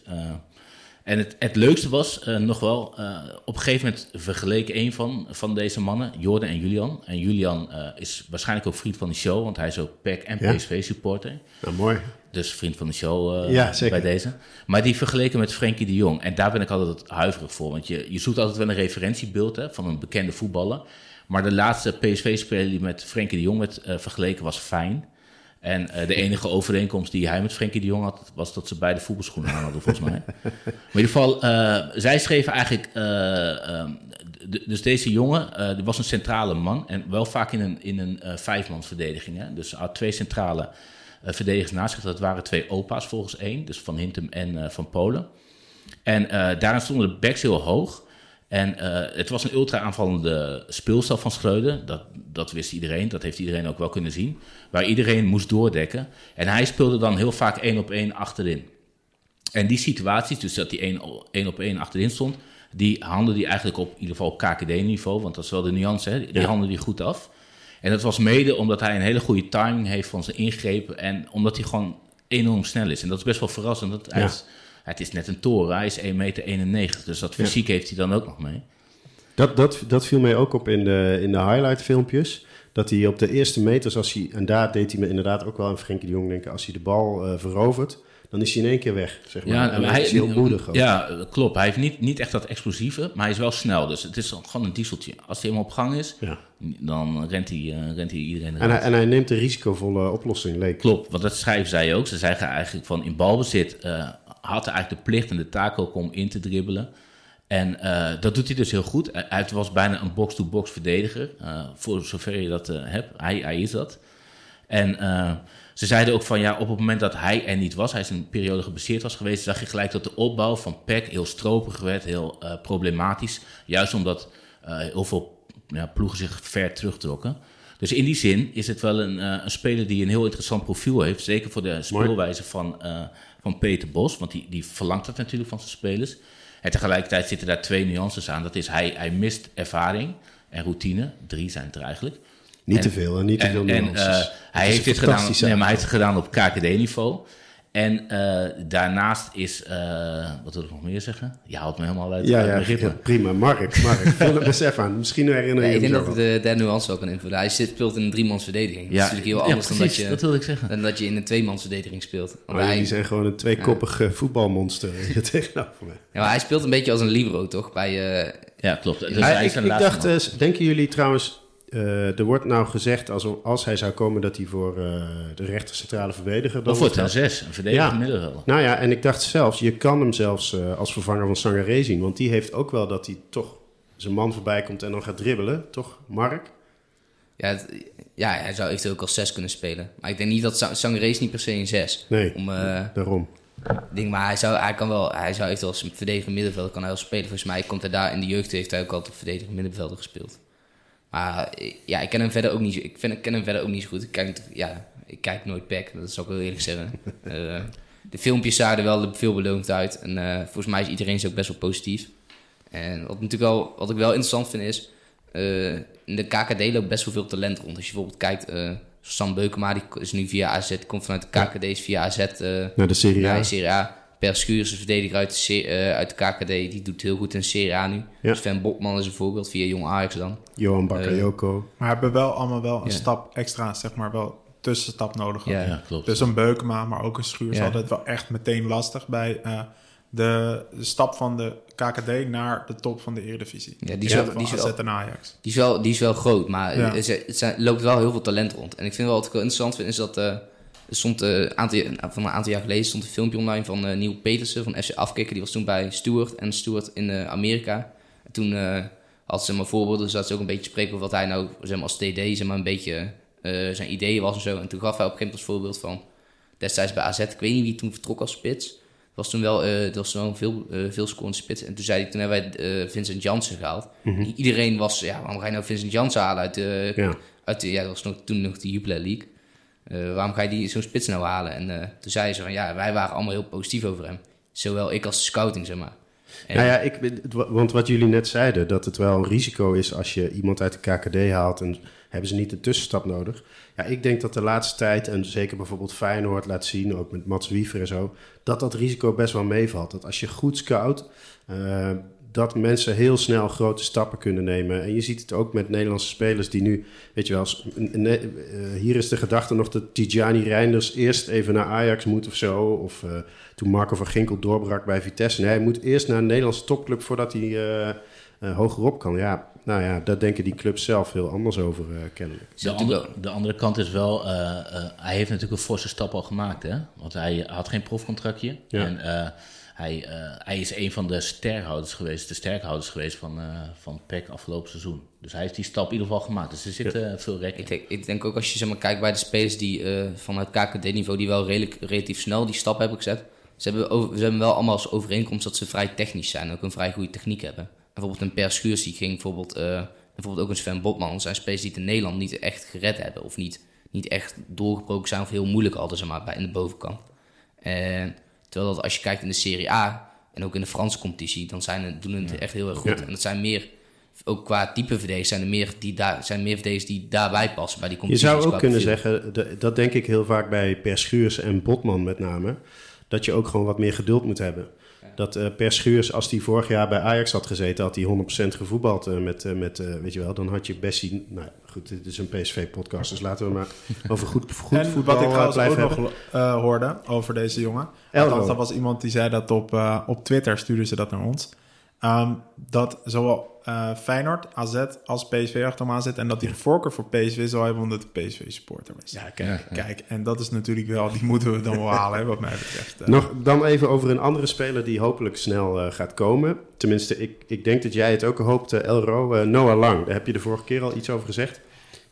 En het, het leukste was uh, nog wel, uh, op een gegeven moment vergeleken een van, van deze mannen, Jordan en Julian. En Julian uh, is waarschijnlijk ook vriend van de show, want hij is ook PEC en ja. PSV supporter. Nou, mooi. Dus vriend van de show ja, bij deze. Maar die vergeleken met Frenkie de Jong. En daar ben ik altijd huiverig voor, want je, je zoekt altijd wel een referentiebeeld hè, van een bekende voetballer. Maar de laatste PSV-speler die met Frenkie de Jong werd vergeleken was Fijn. En uh, de enige overeenkomst die hij met Frenkie de Jong had, was dat ze beide voetbalschoenen aan hadden, volgens mij. Maar in ieder geval, uh, zij schreven eigenlijk. Uh, dus deze jongen, er was een centrale man. En wel vaak in een, in een vijfmansverdediging. Hè? Dus had twee centrale verdedigers naast zich. Dat waren twee opa's volgens één. Dus van Hintem en van Polen. En daarin stonden de backs heel hoog. En uh, het was een ultra aanvallende speelstijl van Schreuder. Dat, dat wist iedereen, dat heeft iedereen ook wel kunnen zien. Waar iedereen moest doordekken. En hij speelde dan heel vaak één op één achterin. En die situaties, dus dat hij één, één op één achterin stond, die handelde hij eigenlijk op in ieder geval op KKD-niveau. Want dat is wel de nuance, hè? die ja. handelde hij goed af. En dat was mede omdat hij een hele goede timing heeft van zijn ingrepen. En omdat hij gewoon enorm snel is. En dat is best wel verrassend. Dat hij is, het is net een toren, hij is 1,91 meter. Dus dat fysiek heeft hij dan ook nog mee. Dat, dat, dat viel mij ook op in de, in de highlight filmpjes. Dat hij op de eerste meters, als hij, en daar deed hij me inderdaad ook wel aan Frenkie de Jong denken, als hij de bal uh, verovert, dan is hij in één keer weg. Zeg maar. Ja, en hij is heel moedig. Ook. Ja, klopt. Hij heeft niet, niet echt dat explosieve, maar hij is wel snel. Dus het is gewoon een dieseltje. Als hij helemaal op gang is, ja. dan rent hij, uh, rent hij iedereen en hij, en hij, neemt de risicovolle oplossing, leek. Klopt, want dat schrijven zij ook. Ze zeggen eigenlijk van in balbezit uh, had hij eigenlijk de plicht en de taak ook om in te dribbelen. En uh, dat doet hij dus heel goed. Hij was bijna een box-to-box verdediger, uh, voor zover je dat hebt. Hij, hij, is dat. En ze zeiden ook van ja, op het moment dat hij er niet was, hij is een periode gebaseerd was geweest, zag je gelijk dat de opbouw van PEC heel stropig werd, heel problematisch. Juist omdat heel veel ja, ploegen zich ver terugtrokken. Dus in die zin is het wel een, een, speler die een heel interessant profiel heeft. Zeker voor de speelwijze van, van Peter Bos, want die, die verlangt dat natuurlijk van zijn spelers. En tegelijkertijd zitten daar twee nuances aan. Dat is hij, hij mist ervaring en routine. Drie zijn het er eigenlijk. Niet te veel en niet te veel nuances. En, uh, hij heeft dit gedaan, nee, maar hij heeft het gedaan op KKD-niveau. En uh, daarnaast is, uh, wat wil ik nog meer zeggen? Je haalt me helemaal uit ja, ja, ja, prima. Mark, Mark, vul het besef aan. Misschien herinner je nee, Ik denk dat de nuance ook kan invullen. Hij zit, speelt in een driemans verdediging. Ja, dat is natuurlijk heel anders ja, precies, dan, dat je, dat wil ik zeggen. dan dat je in een tweemans verdediging speelt. Maar hij, die zijn gewoon een tweekoppig ja. voetbalmonster tegenover me. Ja, maar hij speelt een beetje als een libero, toch? Bij, uh, ja, klopt. Dus hij, ik, ik dacht, denken jullie trouwens uh, er wordt nou gezegd, als, als hij zou komen, dat hij voor uh, de rechter centrale verdediger... Dan of voor een zes, een verdediger ja. middenvelder. Nou ja, en ik dacht zelfs, je kan hem zelfs uh, als vervanger van Sangaré zien. Want die heeft ook wel dat hij toch zijn man voorbij komt en dan gaat dribbelen. Toch, Mark? Ja, het, ja hij zou eventueel ook als zes kunnen spelen. Maar ik denk niet dat Sangaré is niet per se een zes. Nee, om, daarom. Ding, maar hij zou, hij kan wel, hij zou eventueel als verdediger middenvelder kan hij wel spelen. Volgens mij komt hij daar in de jeugd heeft hij ook altijd verdediger middenvelder gespeeld. Maar ja, ik ken hem verder ook niet, ik vind, ik ken hem verder ook niet zo goed. Ik kijk, ja, ik kijk nooit pack, dat zou ik wel eerlijk zeggen. uh, de filmpjes zagen er wel veelbelovend uit. En uh, volgens mij is iedereen ook best wel positief. En wat, natuurlijk wel, wat ik wel interessant vind is... Uh, in de KKD loopt best wel veel talent rond. Als je bijvoorbeeld kijkt... Sam Beukema, die is nu via AZ, komt vanuit de KKD, is via AZ... naar de Serie A. Serie A. Per Schuurs, een verdediger uit de, uh, uit de KKD, die doet heel goed in Serie A nu. Ja. Sven Botman is een voorbeeld, via Jong Ajax dan. Johan Bakayoko. Uh, maar hebben wel allemaal wel een stap extra, zeg maar, wel tussenstap nodig. Ja, ja, klopt. Dus een Beukema, maar ook een Schuurs, ja. altijd wel echt meteen lastig bij uh, de, de, stap van de KKD naar de top van de Eredivisie. Ja, die is, wel, die, is wel, en Ajax. Die, is wel, die is wel groot, maar ja. het, het, loopt wel heel veel talent rond. En ik vind wel wat ik wel interessant vind, is dat... Uh, er stond, uh, aantal, van een aantal jaar geleden stond een filmpje online van uh, Neil Petersen van FC Afkikken. Die was toen bij Stewart en Stewart in uh, Amerika. En toen had ze maar voorbeelden, dus dat ze ook een beetje spreken over wat hij nou zeg maar, als TD zeg maar, een beetje zijn ideeën was en zo. En toen gaf hij op een gegeven moment als voorbeeld van destijds bij AZ, ik weet niet wie toen vertrok als spits. Was toen wel, dat was wel een veel, veel scorende spits. En toen zei hij, toen hebben wij Vincent Jansen gehaald. Mm -hmm. Iedereen was, ja, waarom ga je nou Vincent Jansen halen uit de, ja. uit de, ja, dat was nog, toen nog de Jupiler League. Uh, waarom ga je die zo'n spits nou halen? En uh, toen zei ze van ja, wij waren allemaal heel positief over hem. Zowel ik als de scouting, zeg maar. nou ja, ik, want wat jullie net zeiden, dat het wel een risico is als je iemand uit de KKD haalt en hebben ze niet een tussenstap nodig. Ja, ik denk dat de laatste tijd, en zeker bijvoorbeeld Feyenoord laat zien, ook met Mats Wiever en zo, dat dat risico best wel meevalt. Dat als je goed scout, uh, dat mensen heel snel grote stappen kunnen nemen. En je ziet het ook met Nederlandse spelers die nu, weet je wel, uh, hier is de gedachte nog dat Tijani Reinders eerst even naar Ajax moet of zo. Of uh, toen Marco van Ginkel doorbrak bij Vitesse. Nee, hij moet eerst naar een Nederlandse topclub voordat hij hogerop kan. Ja, nou ja, daar denken die clubs zelf heel anders over, uh, kennelijk. De andere, de andere kant is wel, uh, uh, hij heeft natuurlijk een forse stap al gemaakt. Hè? Want hij had geen profcontractje. Ja. En hij, hij is een van de sterkhouders geweest, de sterkhouders geweest van, van PEC afgelopen seizoen. Dus hij heeft die stap in ieder geval gemaakt. Dus er zit ja. veel rek in. Ik denk, ik denk ook als je zeg maar, kijkt bij de spelers die van het KKD-niveau, die wel redelijk, relatief snel die stap hebben gezet. Ze hebben, over, ze hebben wel allemaal als overeenkomst dat ze vrij technisch zijn en ook een vrij goede techniek hebben bijvoorbeeld een Per Schuurs, die ging bijvoorbeeld, uh, bijvoorbeeld ook een Sven Botman. zijn spelers die het in Nederland niet echt gered hebben. Of niet, niet echt doorgebroken zijn of heel moeilijk altijd zeg maar, bij, in de bovenkant. En terwijl dat als je kijkt in de Serie A en ook in de Franse competitie, dan zijn het, doen het echt heel erg goed. En dat zijn meer, ook qua type verdedigers, zijn er meer, die daar, zijn meer verdedigers die daarbij passen bij die competitie. Je zou ook kunnen zeggen, dat denk ik heel vaak bij Per Schuurs en Botman met name, dat je ook gewoon wat meer geduld moet hebben. Dat uh, Per Schuurs, als hij vorig jaar bij Ajax had gezeten, had hij 100% gevoetbald uh, met, uh, met weet je wel, dan had je Bessie... Nou goed, dit is een PSV-podcast, dus laten we maar over goed, goed en voetbal wat ik trouwens blijven ook nog hoorde over deze jongen. Althans, er was iemand die zei dat op, op Twitter, stuurde ze dat naar ons. Um, dat zowel uh, Feyenoord, AZ als PSV achter hem aan zit. En dat hij de voorkeur voor PSV zou hebben omdat de PSV supporter is. Ja, kijk. kijk. En dat is natuurlijk wel, die moeten we dan wel halen, wat mij betreft. Uh. Nog dan even over een andere speler die hopelijk snel uh, gaat komen. Tenminste, ik, ik denk dat jij het ook hoopt, Elro. Noah Lang, daar heb je de vorige keer al iets over gezegd.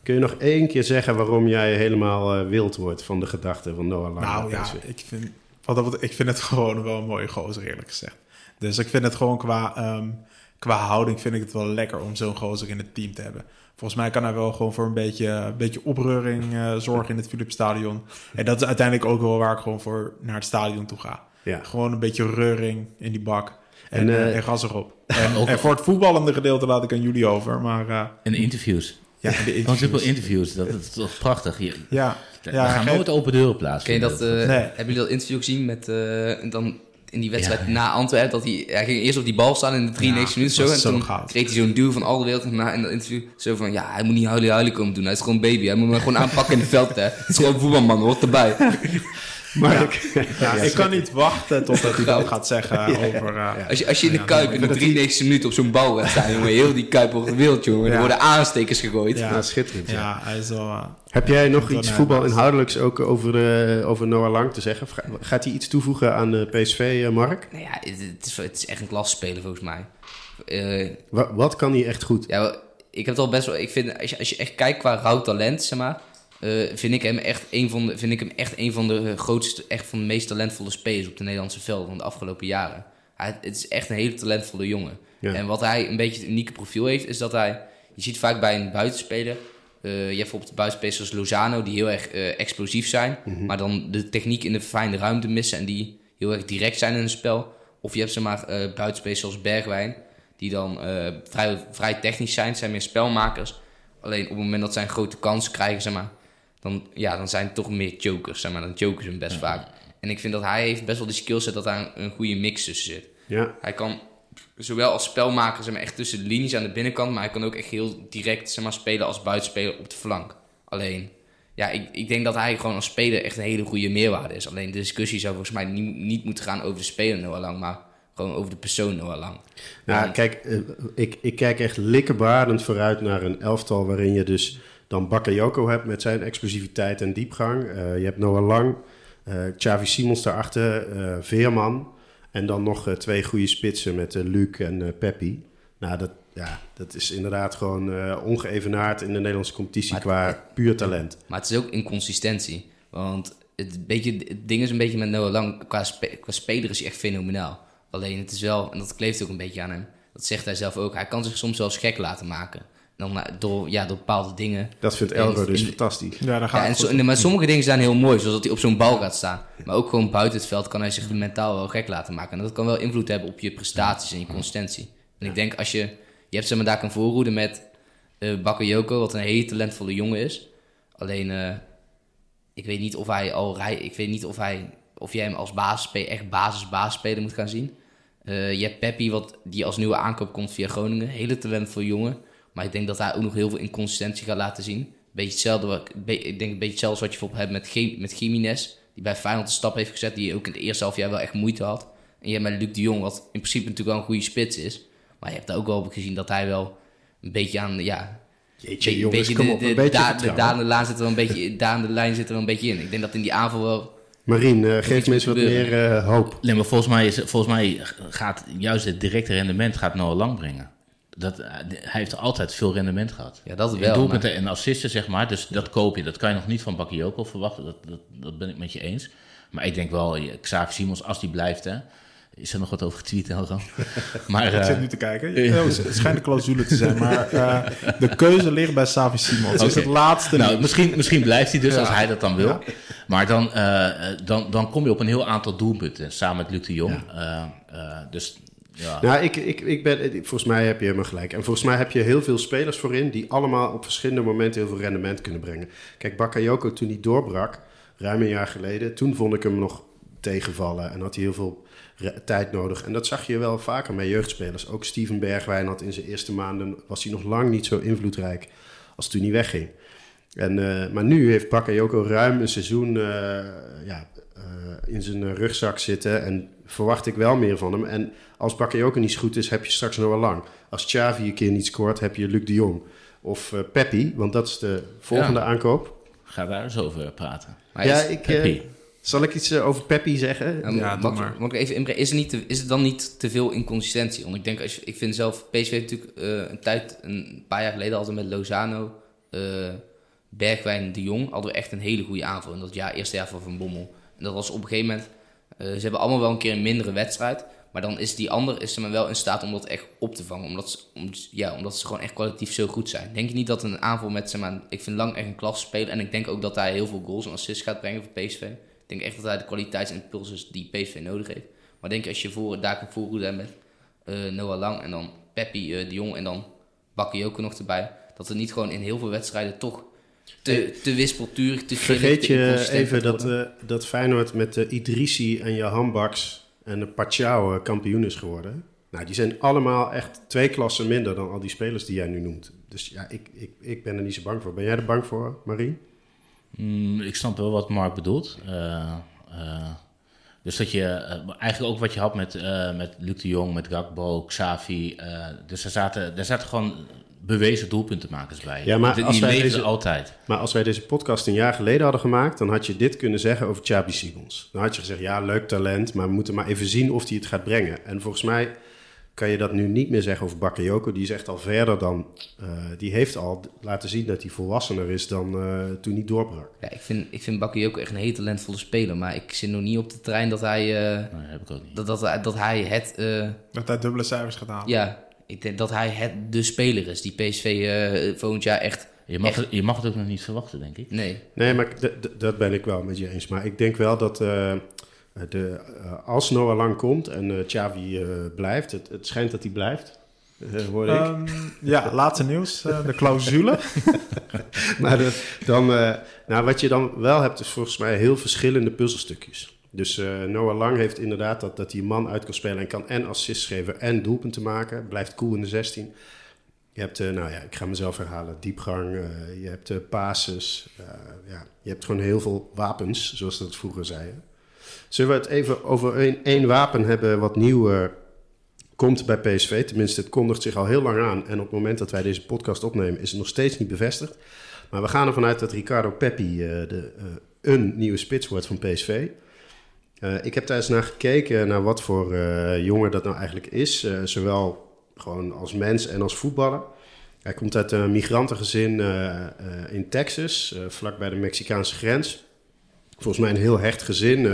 Kun je nog één keer zeggen waarom jij helemaal wild wordt van de gedachte van Noah Lang? Nou ja, ik vind, wat, ik vind het gewoon wel een mooie gozer, eerlijk gezegd. Dus ik vind het gewoon qua, um, qua houding vind ik het wel lekker om zo'n gozer in het team te hebben. Volgens mij kan hij wel gewoon voor een beetje, een beetje opreuring uh, zorgen in het Philips Stadion. En dat is uiteindelijk ook wel waar ik gewoon voor naar het stadion toe ga. Ja. Gewoon een beetje reuring in die bak. En, en, uh, en gas erop. En, en, voor het voetballende gedeelte laat ik aan jullie over. Maar, uh, en interviews. Ja, de interviews. interviews. Dat is toch prachtig. Hier. Ja. We ja, gaan nooit open deuren plaatsen. Ken je dat, uh, nee. Hebben jullie dat interview gezien met... Uh, dan in die wedstrijd na Antwerpen. Dat hij, hij ging eerst op die bal staan in de 93 minuten zo. En zo toen kreeg hij zo'n duw van al de wereld na in dat interview. Zo van, ja, hij moet niet huilen huilen komen doen. Hij is gewoon baby. Hij moet me gewoon aanpakken in het veld. Hè. Het is gewoon voetbalman, hoort erbij. Maar ja. Ik, ja, ik kan niet wachten totdat hij dat gaat zeggen over... Uh, als, je, als je in de Kuip in de 93 minuten op zo'n staan, jongen, heel die Kuip wordt wild, jongen. Er worden aanstekers gegooid. Ja, schitterend. Ja, hij is wel... Uh, Heb jij nog iets voetbalinhoudelijks ook over, uh, over Noah Lang te zeggen? Gaat hij iets toevoegen aan de PSV, Mark? Nou ja, het is, het is echt een klassespeler volgens mij. wat, wat kan hij echt goed? Ja, ik heb het al best wel... Ik vind, als je, als je echt kijkt qua rauw talent, zeg maar uh, vind, ik hem echt een van de, vind ik hem echt een van de grootste, echt van de meest talentvolle spelers op de Nederlandse velden van de afgelopen jaren. Hij, het is echt een hele talentvolle jongen. En wat hij een beetje het unieke profiel heeft, is dat hij, je ziet vaak bij een buitenspeler, uh, je hebt bijvoorbeeld buitenspelers zoals Lozano, die heel erg uh, explosief zijn, mhm. maar dan de techniek in de fijne ruimte missen en die heel erg direct zijn in het spel. Of je hebt zeg maar buitenspelers zoals Bergwijn, die dan vrij, vrij technisch zijn, zijn meer spelmakers. Alleen op het moment dat zij een grote kans krijgen, zeg maar, dan, ja, dan zijn het toch meer jokers, zeg maar. Dan jokers hem best vaak. En ik vind dat hij heeft best wel de skillset dat daar een, goede mix tussen zit. Ja. Hij kan zowel als spelmaker zeg maar, echt tussen de linies aan de binnenkant, maar hij kan ook echt heel direct zeg maar, spelen als buitenspeler op de flank. Alleen, ja, ik, ik denk dat hij gewoon als speler echt een hele goede meerwaarde is. Alleen de discussie zou volgens mij niet, niet moeten gaan over de speler Noah Lang, maar gewoon over de persoon Noah Lang. Nou, kijk, eh, ik, ik kijk echt likkerbarend vooruit naar een elftal waarin je dus dan Bakayoko hebt met zijn explosiviteit en diepgang. Uh, je hebt Noah Lang, uh, Xavi Simons daarachter, uh, Veerman. En dan nog twee goede spitsen met Luc en Peppi. Nou, dat, ja, dat is inderdaad gewoon ongeëvenaard in de Nederlandse competitie qua puur talent. Maar het is ook inconsistentie. Want het, beetje, het ding is een beetje met Noah Lang, qua, qua speler is hij echt fenomenaal. Alleen het is wel, en dat kleeft ook een beetje aan hem, dat zegt hij zelf ook, hij kan zich soms wel gek laten maken. Dan door, ja, door bepaalde dingen. Dat vindt Elro dus fantastisch. Ja, daar Ja, gaat en het so- goed. en- maar sommige dingen zijn heel mooi, zoals dat hij op zo'n bal gaat staan. Maar ook gewoon buiten het veld kan hij zich mentaal wel gek laten maken. En dat kan wel invloed hebben op je prestaties en je consistentie. En ik denk als je... Je hebt zeg maar daar een voorhoede met eh Bakayoko, wat een hele talentvolle jongen is. Alleen, eh, ik weet niet of hij al rij, Ik weet niet of hij... Of jij hem als basisspeler, echt basis-basisspeler moet gaan zien. Eh, je hebt Peppi, wat, die als nieuwe aankoop komt via Groningen. Hele talentvolle jongen. Maar ik denk dat hij ook nog heel veel inconsistentie gaat laten zien. Beetje hetzelfde, wat- be- ik denk een beetje hetzelfde wat je bijvoorbeeld hebt met, Ge- met Jiménez. Die bij Feyenoord de stap heeft gezet. Die ook in het eerste half jaar wel echt moeite had. En je hebt met Luc de Jong, wat in principe natuurlijk wel een goede spits is. Maar je hebt daar ook wel gezien dat hij wel een beetje aan... Ja, Jeetje, een jongens, beetje kom de, op, de, een beetje da- de, daan de lijn zit er een beetje, daan de lijn zit er wel een beetje in. Ik denk dat in die aanval wel... Marien, eh, geef iets me eens wat meer eh, hoop. Nee, maar volgens mij, is, volgens mij gaat juist het directe rendement gaat Noah Lang brengen. Dat, eh, hij heeft altijd veel rendement gehad. Ja, dat In wel. doelpunten en assisten, zeg maar. Dus dat koop je. Dat kan je nog niet van Bakayoko verwachten. Dat, dat, dat ben ik met je eens. Maar ik denk wel, Xavi Simons, als die blijft, hè. Is er nog wat over getweet, Helgo? Maar, Ik eh, zit nu te kijken. Ja, het schijnt een clausule te zijn, maar eh, de keuze ligt bij Savi Simons. Het is het laatste nou, misschien, misschien blijft hij dus Ja. als hij dat dan wil. Ja. Maar dan, eh, eh, dan, dan kom je op een heel aantal doelpunten samen met Luc de Jong. Eh, eh, dus ja. Nou, ik, ik, ik ben, volgens mij heb je helemaal gelijk. En volgens mij heb je heel veel spelers voorin die allemaal op verschillende momenten heel veel rendement kunnen brengen. Kijk, Bakayoko toen hij doorbrak, ruim een jaar geleden, toen vond ik hem nog tegenvallen en had hij heel veel tijd nodig. En dat zag je wel vaker met jeugdspelers. Ook Steven Bergwijn had in zijn eerste maanden, was hij nog lang niet zo invloedrijk als toen hij wegging. En, eh, maar nu heeft Bakayoko ruim een seizoen eh, ja, eh, in zijn rugzak zitten. En verwacht ik wel meer van hem. En als Bakayoko niet goed is, heb je straks nog wel lang. Als Xavi een keer niet scoort, heb je Luc de Jong. Of eh Peppi, want dat is de volgende Ja. aankoop. Ga daar eens over praten. Maar ja, ik, eh, zal ik iets eh, over Peppi zeggen? Ja, mag- maar. mag ik even inbrengen? Is, er niet te- is het dan niet te veel inconsistentie? Want ik denk, als je, ik vind zelf, PSV heeft natuurlijk eh, een tijd, een paar jaar geleden we met Lozano, eh, Bergwijn, De Jong, hadden we echt een hele goede aanval. In dat jaar, eerste jaar van Van Bommel. En dat was op een gegeven moment, ze hebben allemaal wel een keer een mindere wedstrijd. Maar dan is die ander is ze wel in staat om dat echt op te vangen. Omdat ze, om, ja, omdat ze gewoon echt kwalitatief zo goed zijn. Denk je niet dat een aanval met, zeg maar, ik vind Lang echt een klasse speler. En ik denk ook dat hij heel veel goals en assists gaat brengen voor PSV. Ik denk echt dat hij de kwaliteitsimpuls is die PSV nodig heeft. Maar denk als je voor, daar hebt met eh, Noah Lang en dan Peppi eh, de Jong en dan Bakayoko nog erbij. Dat er niet gewoon in heel veel wedstrijden toch te, te wispelturig, te Vergeet je even dat, eh, dat Feyenoord met de Idrissi en Johan Baks en de Pachau eh, kampioen is geworden. Nou, die zijn allemaal echt twee klassen minder dan al die spelers die jij nu noemt. Dus ja, ik, ik, ik ben er niet zo bang voor. Ben jij er bang voor, Marie? Mm, ik snap wel wat Mark bedoelt. Eh, eh, dus dat je eh, eigenlijk ook wat je had met, eh, met Luc de Jong, met Gakbo, Xavi. eh, dus er zaten, er zaten gewoon bewezen doelpuntenmakers bij. Ja, maar die als wij deze- altijd. Maar als wij deze podcast een jaar geleden hadden gemaakt, dan had je dit kunnen zeggen over Chabi Simons. Dan had je gezegd, ja, leuk talent, maar we moeten maar even zien of hij het gaat brengen. En volgens mij kan je dat nu niet meer zeggen over Bakayoko. Die is echt al verder dan, eh, die heeft al laten zien dat hij volwassener is dan eh, toen hij doorbrak. Ja, ik vind, ik vind Bakayoko echt een hele talentvolle speler. Maar ik zit nog niet op de trein dat hij, eh, Nee, dat heb ik ook niet. dat, dat, dat hij het... eh, Dat hij dubbele cijfers gaat halen. ja, ik denk dat hij het de speler is die PSV eh, volgend jaar echt... Je mag, echt- het, je mag het ook nog niet verwachten, denk ik. Nee, Nee, maar dat ben ik wel met je eens. Maar ik denk wel dat eh, de, eh, als Noah lang komt en eh Xavi eh, blijft, het, het schijnt dat hij blijft. Ehm, ja, laatste nieuws. eh, de clausule. Maar dat- dan, eh, nou, wat je dan wel hebt, is volgens mij heel verschillende puzzelstukjes. Dus eh, Noah Lang heeft inderdaad dat, dat een man uit kan spelen en kan en assists geven en doelpunten maken. Blijft cool in de 16. Je hebt, eh, nou ja, ik ga mezelf herhalen, diepgang. eh, je hebt passes. eh, ja, je hebt gewoon heel veel wapens, zoals dat vroeger zeiden. Zullen we het even over één, wapen hebben wat nieuw komt bij PSV? Tenminste, het kondigt zich al heel lang aan. En op het moment dat wij deze podcast opnemen, is het nog steeds niet bevestigd. Maar we gaan ervan uit dat Ricardo Peppi de, een nieuwe spits wordt van PSV. Eh, ik heb daar eens naar gekeken, naar wat voor eh, jongen dat nou eigenlijk is. eh, zowel gewoon als mens en als voetballer. Hij komt uit een migrantengezin in Texas, vlak bij de Mexicaanse grens. Volgens mij een heel hecht gezin.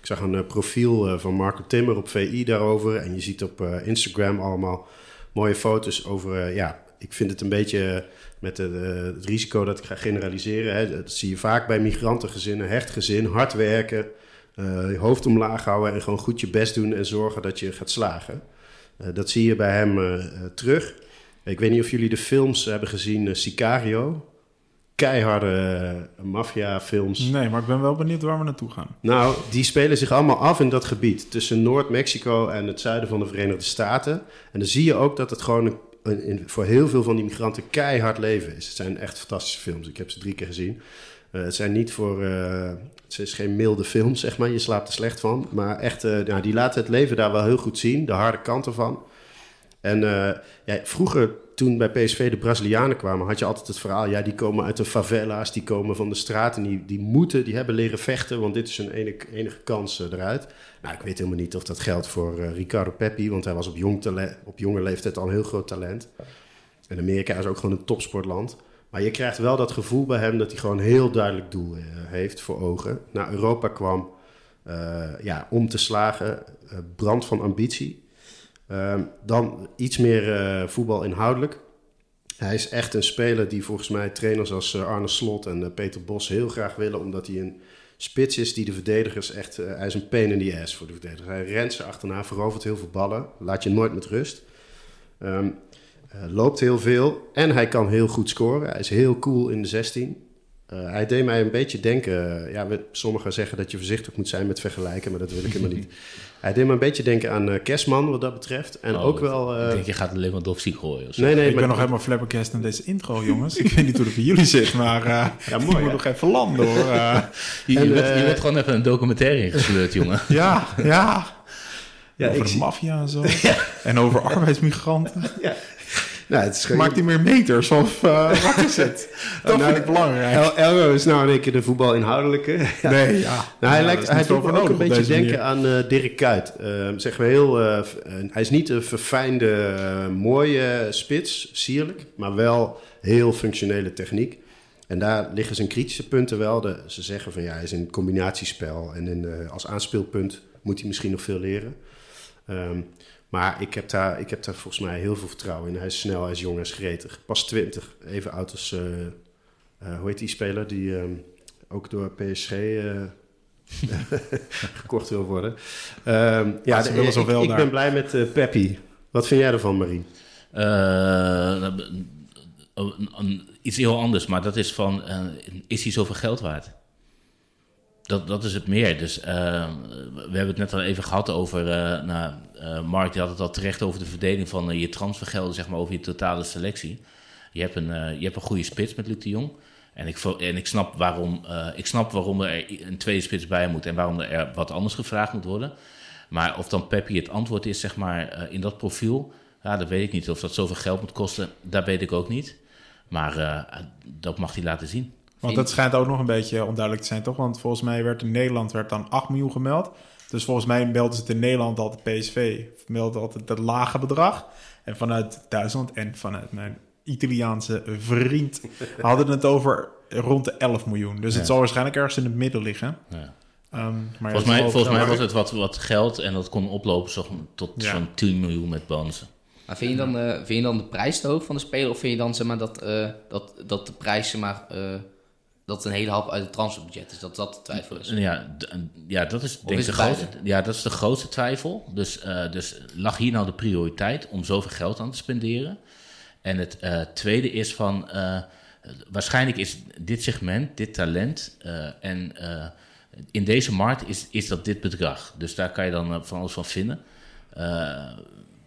Ik zag een profiel van Marco Timmer op VI daarover. En je ziet op Instagram allemaal mooie foto's over ja, ik vind het een beetje met het risico dat ik ga generaliseren. Hè, dat zie je vaak bij migrantengezinnen, hecht gezin, hard werken, je hoofd omlaag houden en gewoon goed je best doen en zorgen dat je gaat slagen. Eh, dat zie je bij hem eh, eh, terug. Ik weet niet of jullie de films hebben gezien, eh, Sicario. Keiharde eh, maffiafilms. Nee, maar ik ben wel benieuwd waar we naartoe gaan. Nou, die spelen zich allemaal af in dat gebied tussen Noord-Mexico en het zuiden van de Verenigde Staten. En dan zie je ook dat het gewoon een- voor heel veel van die migranten keihard leven is. Het zijn echt fantastische films. Ik heb ze drie keer gezien. Eh, het zijn niet voor. eh, het is geen milde film, zeg maar. Je slaapt er slecht van. Maar echt, eh, nou, die laten het leven daar wel heel goed zien. De harde kant ervan. En ja, vroeger, toen bij PSV de Brazilianen kwamen, had je altijd het verhaal: ja, die komen uit de favela's, die komen van de straat en die, die moeten, die hebben leren vechten, want dit is hun enige, enige kans eruit. Nou, ik weet helemaal niet of dat geldt voor Ricardo Peppi, want hij was op, jong op jonge leeftijd al een heel groot talent. En Amerika is ook gewoon een topsportland. Maar je krijgt wel dat gevoel bij hem dat hij gewoon heel duidelijk doel eh, heeft voor ogen. Naar Europa kwam eh, ja, om te slagen, eh, brand van ambitie. Ehm, dan iets meer voetbal inhoudelijk. Hij is echt een speler die volgens mij trainers als Arne Slot en Peter Bos heel graag willen, omdat hij een spits is die de verdedigers echt. hij is een pain in the ass voor de verdedigers. Hij rent ze achterna, verovert heel veel ballen, laat je nooit met rust. Eh, loopt heel veel en hij kan heel goed scoren. Hij is heel cool in de 16. Eh, hij deed mij een beetje denken. eh, ja, we- sommigen zeggen dat je voorzichtig moet zijn met vergelijken, maar dat wil ik helemaal niet. Hij deed me een beetje denken aan eh Kerstman wat dat betreft. En Oh, ook wel. eh, Ik denk, je gaat Lewandowski gooien of zo. nee, nee, ik maar ben nog helemaal flabbergast in deze intro, jongens. ik weet niet hoe het bij jullie zit, maar eh Ja, ik mooi, moet nog even landen, hoor. Eh, Je, je, En, bent, eh, je bent gewoon even een documentaire ingesleurd, jongen. ja, ja. Ja, over ik de zie- maffia en zo. En over arbeidsmigranten. Nou, het Maakt hij meer meters of eh, wat is het? Dat Nou, vind ik belangrijk. El Elro is nou in één keer de voetbalinhoudelijke. Nee, ja. Nou, hij, Ja, lijkt, hij doet me ook een beetje denken aan eh, Dirk Kuyt. Eh, zeg maar heel, hij is niet een verfijnde, mooie spits, sierlijk, maar wel heel functionele techniek. En daar liggen zijn kritische punten wel. De, ze zeggen van ja, hij is in combinatiespel en in, als aanspeelpunt moet hij misschien nog veel leren. Ehm, maar ik heb, daar, ik heb daar volgens mij heel veel vertrouwen in. Hij is snel, hij is jong, hij is gretig. Pas 20, even oud als, eh, eh, hoe heet die speler die ehm, ook door PSG eh, gekocht wil worden. Ehm, ja, ze willen ik, ik ben blij met Peppi. Wat vind jij ervan, Marie? Een- iets heel anders, maar dat is van, is hij zoveel geld waard? Dat, dat is het meer. Dus eh, we hebben het net al even gehad over, eh nou, eh, Mark die had het al terecht over de verdeling van eh, je transfergelden, zeg maar, over je totale selectie. Je hebt een, je hebt een goede spits met Luc de Jong. En ik, en ik, snap waarom, ik snap waarom er een tweede spits bij moet en waarom er wat anders gevraagd moet worden. Maar of dan Peppi het antwoord is, zeg maar, in dat profiel, ja, dat weet ik niet. Of dat zoveel geld moet kosten, dat weet ik ook niet. Maar dat mag hij laten zien. Want dat schijnt ook nog een beetje onduidelijk te zijn, toch? Want volgens mij werd in Nederland werd dan 8 miljoen gemeld. Dus volgens mij melden ze het in Nederland altijd PSV. Meldt altijd dat lage bedrag. En vanuit Duitsland en vanuit mijn Italiaanse vriend hadden het over rond de 11 miljoen. Dus het zal waarschijnlijk ergens in het midden liggen. Ja. Ehm, maar Volgens het mij, volgens mij was het wat, wat geld en dat kon oplopen zo- tot Ja. zo'n 10 miljoen met bonussen. Maar vind je, dan, eh, vind je dan de prijs te hoog van de speler? Of vind je dan zeg maar, dat, eh, dat, dat de prijs zeg maar, eh, dat een hele hap uit het transferbudget is? Dat dat de twijfel is? Ja, ja, dat is denk ik de grootste, ja, dat is de grootste twijfel. Dus, eh, dus lag hier nou de prioriteit om zoveel geld aan te spenderen? En het eh, tweede is van, eh, waarschijnlijk is dit segment, dit talent eh, en eh, in deze markt is, is dat dit bedrag. Dus daar kan je dan van alles van vinden. Eh,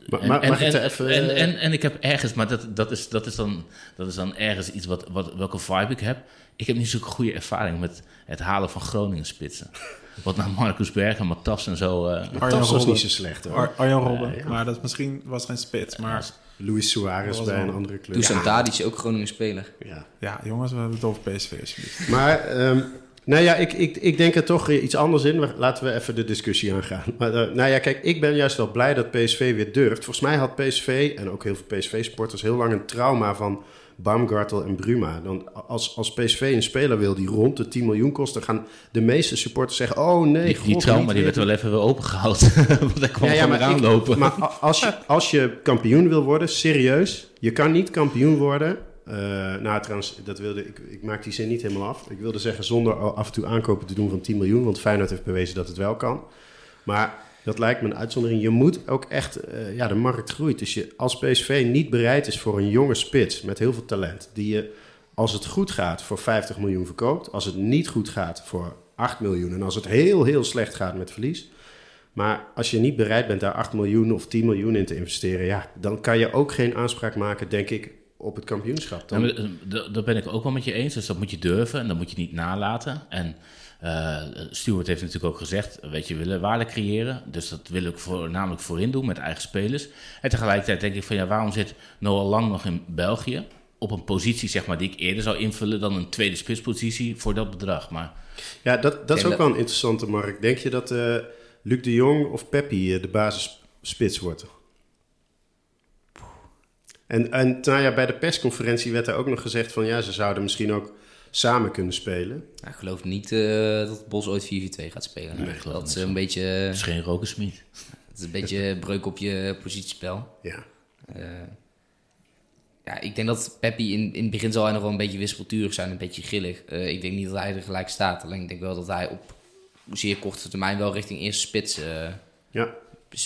Maar, en, maar, en, en, even... en, en, en ik heb ergens, maar dat, dat, is, dat, is dan, dat is dan ergens iets wat, wat, welke vibe ik heb. Ik heb niet zo'n goede ervaring met het halen van Groningen spitsen. Wat naar Marcus Berg en Matas en zo. eh, Arjan was Robben. niet zo slecht hoor. Ar- Arjan Robben. ja. Maar dat is misschien was geen spits. Maar Luis Suarez bij wel- een andere club. Dusan Tadic is ook Groningen speler. Ja. ja, jongens, we hebben het over PSV alsjeblieft. Maar ehm, Nou ja, ik, ik, ik denk er toch iets anders in. Laten we even de discussie aangaan. Maar, uh, nou ja, kijk, ik ben juist wel blij dat PSV weer durft. Volgens mij had PSV, en ook heel veel PSV-sporters, heel lang een trauma van Baumgartel en Bruma. Dan als, als PSV een speler wil die rond de 10 miljoen kost, dan gaan de meeste supporters zeggen: Oh nee, die, die trauma die werd wel even weer opengehouden. Want hij kwam ja, ja, maar aanlopen. maar als je, als je kampioen wil worden, serieus, je kan niet kampioen worden. Uh, nou, trouwens, dat wilde, ik, ik maak die zin niet helemaal af. Ik wilde zeggen zonder af en toe aankopen te doen van 10 miljoen, want Feyenoord heeft bewezen dat het wel kan. Maar dat lijkt me een uitzondering. Je moet ook echt, uh, ja, de markt groeit. Dus je, als PSV niet bereid is voor een jonge spits met heel veel talent, die je, als het goed gaat, voor 50 miljoen verkoopt, als het niet goed gaat, voor 8 miljoen, en als het heel, heel slecht gaat met verlies. Maar als je niet bereid bent daar 8 miljoen of 10 miljoen in te investeren, ja, dan kan je ook geen aanspraak maken, denk ik, op het kampioenschap. Dan... Ja, dat ben ik ook wel met je eens. Dus dat moet je durven en dat moet je niet nalaten. En uh, Stuart heeft natuurlijk ook gezegd, weet je, we willen waarde creëren. Dus dat wil ik voornamelijk voorin doen met eigen spelers. En tegelijkertijd denk ik van, ja, waarom zit Noah Lang nog in België? Op een positie, zeg maar, die ik eerder zou invullen dan een tweede spitspositie voor dat bedrag. Maar, ja, dat, dat is ook wel een interessante markt. Denk je dat uh, Luc de Jong of Peppi uh, de basisspits wordt? En, en nou ja, bij de persconferentie werd er ook nog gezegd van, ja, ze zouden misschien ook samen kunnen spelen. Ja, ik geloof niet uh, dat Bos ooit 4-4-2 gaat spelen. Nee, dat is een beetje... Het is geen Rokersmiet. Het is een beetje breuk op je positiespel. Ja. Uh, ja, ik denk dat Peppi in, in het begin zal hij nog wel een beetje wispelturig zijn, een beetje grillig. Uh, ik denk niet dat hij er gelijk staat. Alleen ik denk wel dat hij op zeer korte termijn wel richting eerste spits... ja.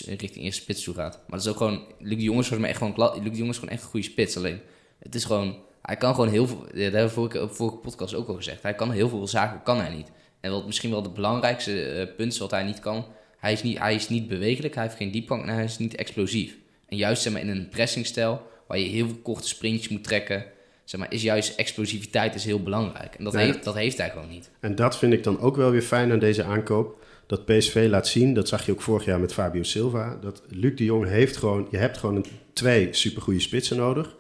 Richting eerste spits toe gaat. Maar dat is ook gewoon... Luc de me echt gewoon... Luc de Jongens is gewoon echt een goede spits. Alleen, het is gewoon hij kan gewoon heel veel, dat hebben we vorige, podcast ook al gezegd, hij kan heel veel zaken, kan hij niet. En wat misschien wel het belangrijkste uh, punt is wat hij niet kan, hij is niet, hij is niet bewegelijk, hij heeft geen diepgang en hij is niet explosief. En juist zeg maar, in een pressingstijl, waar je heel veel korte sprintjes moet trekken, zeg maar, is juist explosiviteit is heel belangrijk. En dat, heeft, dat heeft hij gewoon niet. En dat vind ik dan ook wel weer fijn aan deze aankoop. Dat PSV laat zien, dat zag je ook vorig jaar met Fabio Silva, dat Luc de Jong heeft gewoon, je hebt gewoon een, twee supergoeie spitsen nodig.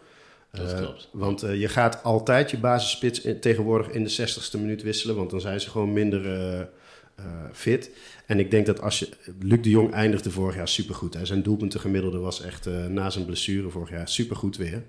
Dat uh, klopt. Want uh, je gaat altijd je basisspits in, tegenwoordig in de 60ste minuut wisselen, want dan zijn ze gewoon minder uh, fit. En ik denk dat als je. Luc de Jong eindigde vorig jaar supergoed. Hè. Zijn doelpuntengemiddelde was echt na zijn blessure vorig jaar supergoed weer.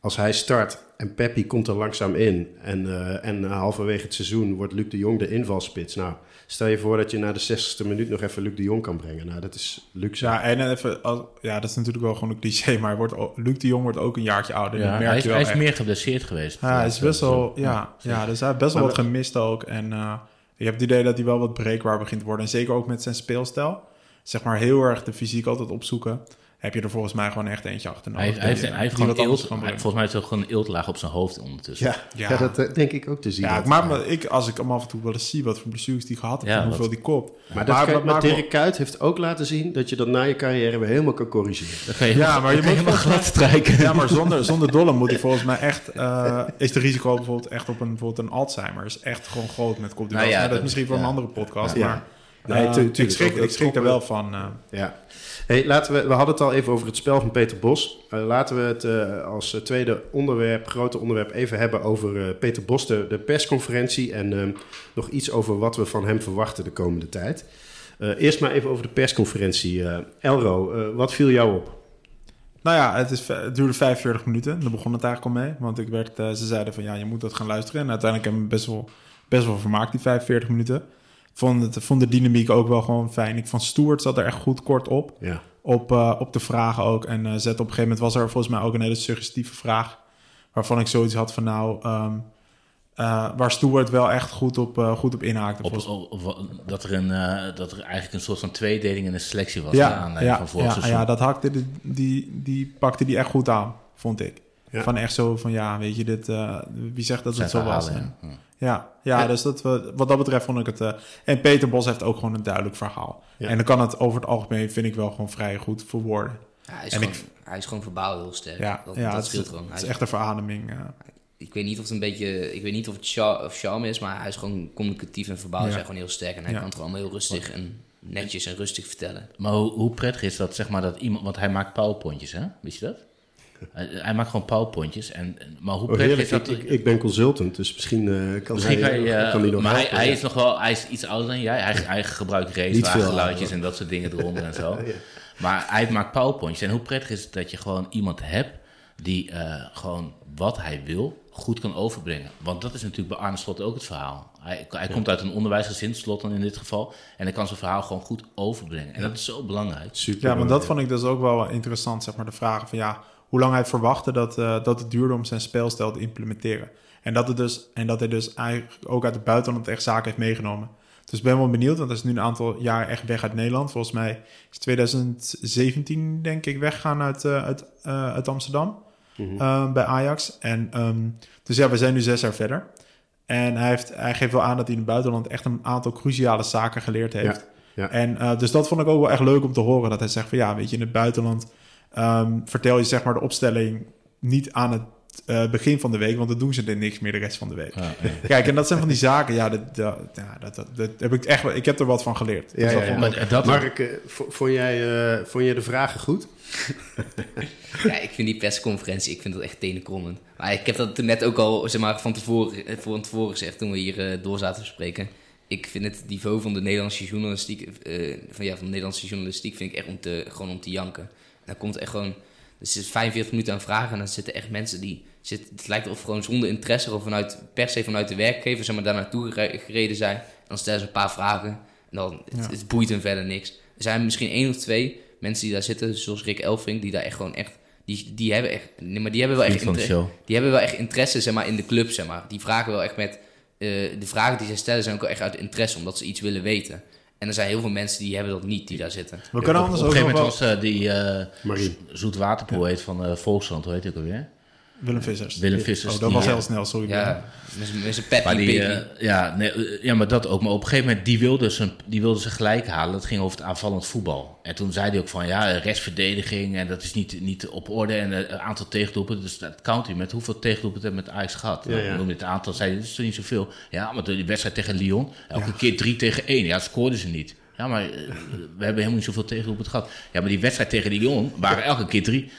Als hij start en Peppi komt er langzaam in en, en halverwege het seizoen wordt Luc de Jong de invalspits. Nou, Stel je voor dat je na de 60ste minuut nog even Luc de Jong kan brengen. Nou, dat is luxe. Ja, en even, ja, dat is natuurlijk wel gewoon een cliché, maar wordt, Luc de Jong wordt ook een jaartje ouder. Ja, hij is, hij is meer geblesseerd geweest. Ja, hij is best wel, ja, ja, dus hij heeft best wel wat gemist ook. En uh, je hebt het idee dat hij wel wat breekbaar begint te worden. En zeker ook met zijn speelstijl. Zeg maar heel erg de fysiek altijd opzoeken heb je er volgens mij gewoon echt eentje achter nodig. Hij, heeft, hij heeft gewoon eelt, volgens mij is er gewoon een eeltlaag op zijn hoofd ondertussen. Ja, ja. ja dat uh, denk ik ook te zien. Ja, maar, maar ik, als ik hem af en toe wel eens zie wat voor blessures die gehad heeft ja, en hoeveel die kop. Maar, dat maar, maar, Dirk Kuyt heeft ook laten zien dat je dat na je carrière weer helemaal kan corrigeren. Ja, maar je moet helemaal glad strijken. Ja, maar zonder, zonder dolle moet hij volgens mij echt... Uh, is de risico bijvoorbeeld echt op een, bijvoorbeeld een Alzheimer is echt gewoon groot met kop. Nou, ja, dat is misschien voor een andere podcast, maar... Nee, uh, ik schrik, ik schrik er wel van. Uh. Ja. Hey, laten we, we hadden het al even over het spel van Peter Bos. Uh, laten we het als tweede onderwerp, grote onderwerp, even hebben over Peter Bos, de, de persconferentie. En ehm, nog iets over wat we van hem verwachten de komende tijd. eerst maar even over de persconferentie. Elro, wat viel jou op? Nou ja, het, is, het duurde 45 minuten. Daar begon het eigenlijk al mee. Want ik werd, ze zeiden van ja, je moet dat gaan luisteren. En uiteindelijk hebben we best wel, best wel vermaakt, die 45 minuten vond, het, vond de dynamiek ook wel gewoon fijn. Ik vond Stuart zat er echt goed kort op. Ja. Op, uh, op de vragen ook. En uh, zet op een gegeven moment was er volgens mij ook een hele suggestieve vraag. Waarvan ik zoiets had van nou... Um, uh, waar Stuart wel echt goed op, goed op inhaakte. Op, op, dat, er een, dat er eigenlijk een soort van tweedeling in de selectie was. Ja, ja, van vorig ja, ja, dat hakte die, die, die pakte die echt goed aan, vond ik. Ja. Van echt zo van ja, weet je, dit, wie zegt dat het zo was? Ja. Ja, ja, dus dat, wat dat betreft vond ik het... Uh, en Peter Bos heeft ook gewoon een duidelijk verhaal. En dan kan het over het algemeen, vind ik wel gewoon vrij goed verwoorden. Ja, hij, is gewoon, ik, hij is gewoon verbaal heel sterk. Ja, dat, ja, dat scheelt gewoon. Het is echt een verademing. Ik weet niet of het een beetje... Ik weet niet of het char, of charme is, maar hij is gewoon communicatief en verbaal is gewoon heel sterk. En hij kan het gewoon heel rustig en netjes en rustig vertellen. Maar hoe, hoe prettig is dat, zeg maar, dat iemand... Want hij maakt powerpointjes, hè? Wist je dat? Hij, maakt gewoon powerpointjes. En, maar hoe oh, prettig is dat? Ik, ik, ben consultant, dus misschien uh, kan, misschien hij, kan, kan hij nog Maar hij, hij, is nog wel, hij is iets ouder dan jij. Hij, hij gebruikt racewagengeluidjes en dat soort dingen eronder en zo. ja. Maar hij maakt powerpointjes. En hoe prettig is het dat je gewoon iemand hebt die uh, gewoon wat hij wil goed kan overbrengen. Want dat is natuurlijk bij Arne Slot ook het verhaal. Hij, hij komt uit een onderwijsgezin, Slot dan in dit geval. En hij kan zijn verhaal gewoon goed overbrengen. En dat is zo belangrijk. Super ja, maar dat vond ik dus ook wel interessant, zeg maar, de vragen van ja, hoe lang hij verwachtte dat, uh, dat het duurde om zijn speelstijl te implementeren. En dat, het dus, en dat hij dus eigenlijk ook uit het buitenland echt zaken heeft meegenomen. Dus ik ben wel benieuwd, want hij is nu een aantal jaar echt weg uit Nederland. Volgens mij is 2017 denk ik weggaan uit, uh, uit, uh, uit Amsterdam. Mhm. Bij Ajax. En, ehm, dus ja, we zijn nu zes jaar verder. En hij, heeft, hij geeft wel aan dat hij in het buitenland echt een aantal cruciale zaken geleerd heeft. Ja, En dus dat vond ik ook wel echt leuk om te horen. Dat hij zegt van ja, weet je, in het buitenland um, vertel je zeg maar de opstelling niet aan het uh, begin van de week, want dan doen ze er niks meer de rest van de week. Ja, Kijk, en dat zijn van die zaken, ja, dat, dat, ja, dat, dat, dat, heb ik echt, ik heb er wat van geleerd. Ja, ja, maar, dat, Mark, uh, vond, jij, uh, vond jij de vragen goed? ja, ik vind die persconferentie, ik vind dat echt tenenkrommend. Maar ik heb dat net ook al zeg maar, van, tevoren, van tevoren gezegd toen we hier door zaten te spreken. Ik vind het niveau van de Nederlandse journalistiek, van, ja, van de Nederlandse journalistiek vind ik echt om te, gewoon om te janken. Dan komt echt gewoon dus het is 45 minuten aan vragen en dan zitten echt mensen die... Zitten, het lijkt of gewoon zonder interesse of vanuit, per se vanuit de werkgever zeg maar, daar naartoe gereden zijn. Dan stellen ze een paar vragen en dan het, boeit hem verder niks. Er zijn misschien één of twee mensen die daar zitten, zoals Rick Elfring, die daar echt gewoon echt... Die, die hebben echt... Nee, maar die hebben wel echt interesse, die hebben wel echt interesse zeg maar, in de club, zeg maar. Die vragen wel echt met... Uh, de vragen die ze stellen zijn ook wel echt uit interesse, omdat ze iets willen weten. En er zijn heel veel mensen die hebben dat niet, die daar zitten. We kunnen anders op een gegeven moment was uh, die uh, zoetwaterpoëet van uh, Volksland, hoe heet ik alweer? Willem Vissers. Willem Vissers. Oh, dat was heel snel, sorry. Ja, met zijn pet die, uh, ja, nee, eh, ja, maar dat ook. Maar op een gegeven moment, die wilde, ze, die wilde ze gelijk halen. Dat ging over het aanvallend voetbal. En toen zei hij ook van, ja, restverdediging en dat is niet, niet op orde. En het aantal tegendoepen, dus dat count hij met hoeveel tegendoepen het met Ajax gehad. Ja, ja. het aantal, zei dat is toch niet zoveel. Ja, maar die wedstrijd tegen Lyon, elke keer drie tegen één. Ja, scoorden ze niet. Ja, maar we hebben helemaal niet zoveel tegendoepen gehad. Ja, maar die wedstrijd tegen Lyon waren elke keer drie.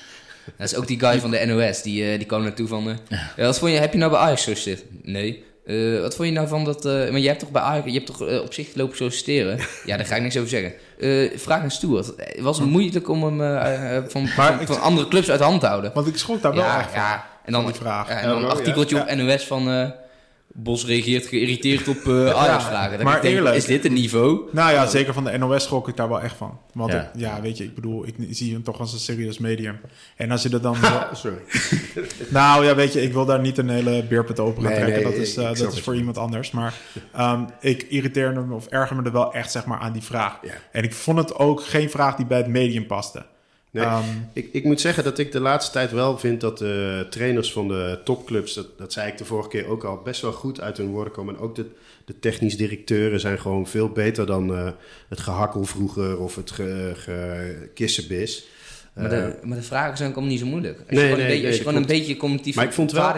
Dat is ook die guy van de NOS, die, uh, die kwam naartoe van... Uh, ja. wat vond je, heb je nou bij Ajax gezeten? Nee. Uh, wat vond je nou van dat... maar je hebt toch bij Ajax, je hebt toch op zich lopen solliciteren? ja, daar ga ik niks over zeggen. vraag aan Stuart. Was het moeilijk om hem van, van, van, andere clubs uit de hand te houden? Want ik schrok daar wel ja, echt ja. En dan, vraag. en dan een artikeltje op NOS van... Bos reageert geïrriteerd op uh, Ajax-vragen. maar denk, eerlijk, is dit een niveau? Nou ja, zeker van de NOS schrok ik daar wel echt van. Want ja, ja weet je, ik bedoel, ik zie hem toch als een serieus medium. En als je er dan... Sorry. nou ja, weet je, ik wil daar niet een hele beerput open gaan trekken. dat is, uh, dat is voor iemand anders. Maar um, ik irriteerde me of erger me er wel echt zeg maar, aan die vraag. En ik vond het ook geen vraag die bij het medium paste. Nee, ehm, ik, ik moet zeggen dat ik de laatste tijd wel vind dat de trainers van de topclubs, dat, dat zei ik de vorige keer ook al, best wel goed uit hun woorden komen. En ook de, de technisch directeuren zijn gewoon veel beter dan uh, het gehakkel vroeger of het ge, kissenbis. Maar de, eh, maar de vragen zijn ook niet zo moeilijk. Als je, gewoon, een, beetje, als je gewoon een beetje cognitief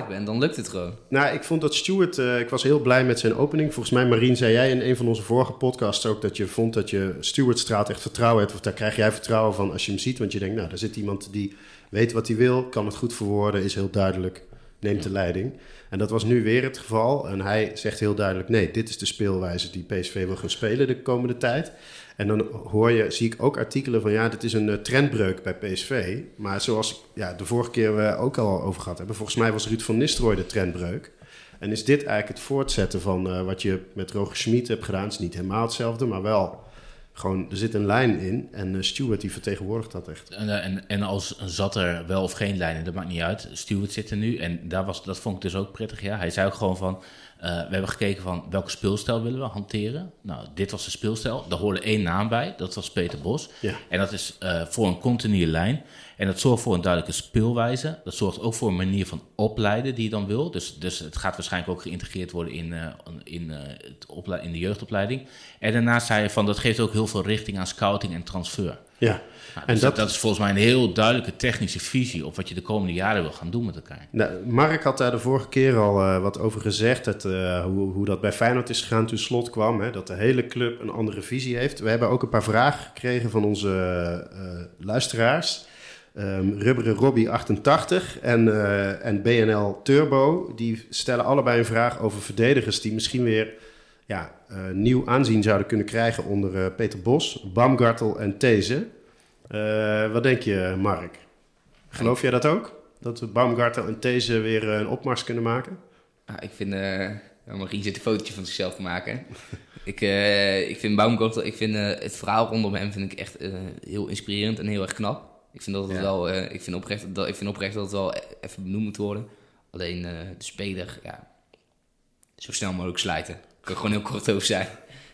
bent, dan lukt het gewoon. Nou, ik vond dat Stuart... Uh, ik was heel blij met zijn opening. Volgens mij, Marien, zei jij in een van onze vorige podcasts ook... dat je vond dat je Stuart straat echt vertrouwen hebt. Of daar krijg jij vertrouwen van als je hem ziet. Want je denkt, nou, daar zit iemand die weet wat hij wil... kan het goed verwoorden, is heel duidelijk, neemt de leiding. En dat was nu weer het geval. En hij zegt heel duidelijk... nee, dit is de speelwijze die PSV wil gaan spelen de komende tijd... En dan hoor je, zie ik ook artikelen van ja, dit is een uh, trendbreuk bij PSV. Maar zoals ja, de vorige keer we ook al over gehad hebben, volgens mij was Ruud van Nistelrooy de trendbreuk. En is dit eigenlijk het voortzetten van uh, wat je met Roger Schmid hebt gedaan? Het is niet helemaal hetzelfde, maar wel gewoon, er zit een lijn in. En uh, Stuart die vertegenwoordigt dat echt. En, en, als zat er wel of geen lijn in, dat maakt niet uit. Stuart zit er nu en daar was, dat vond ik dus ook prettig. Ja. Hij zei ook gewoon van, we hebben gekeken van welke speelstijl willen we hanteren. Nou, dit was de speelstijl. Daar hoorde één naam bij, dat was Peter Bos. Ja. En dat is uh, voor een continue lijn. En dat zorgt voor een duidelijke speelwijze. Dat zorgt ook voor een manier van opleiden die je dan wil. Dus, dus het gaat waarschijnlijk ook geïntegreerd worden in, uh, in, het in de jeugdopleiding. En daarnaast zei je van dat geeft ook heel veel richting aan scouting en transfer. Ja. Nou, en dus dat, dat, is volgens mij een heel duidelijke technische visie op wat je de komende jaren wil gaan doen met elkaar. Nou, Mark had daar de vorige keer al uh, wat over gezegd, dat, uh, hoe, hoe dat bij Feyenoord is gegaan toen Slot kwam. Hè, dat de hele club een andere visie heeft. We hebben ook een paar vragen gekregen van onze uh, luisteraars. Um, Rubberen Robbie 88 en, uh, en BNL Turbo, die stellen allebei een vraag over verdedigers die misschien weer ja, uh, nieuw aanzien zouden kunnen krijgen onder uh, Peter Bos, Baumgartel en These. wat denk je, Mark? Geloof jij dat ook? Dat Baumgartel en These weer een opmars kunnen maken? Ah, ik vind, Marie zit een fotootje van zichzelf te maken. ik, ik vind Baumgartel, ik vind het verhaal rondom hem vind ik echt heel inspirerend en heel erg knap. Ik vind, dat het wel, uh, ik, vind oprecht, dat, ik vind oprecht dat het wel even benoemd moet worden. Alleen uh, de speler, ja, zo snel mogelijk slijten. Ik kan gewoon heel kort over zijn.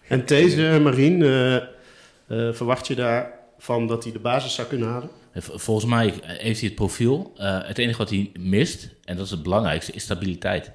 En deze Marien, uh, verwacht je daarvan dat hij de basis zou kunnen halen? Volgens mij heeft hij het profiel. het enige wat hij mist, en dat is het belangrijkste, is stabiliteit.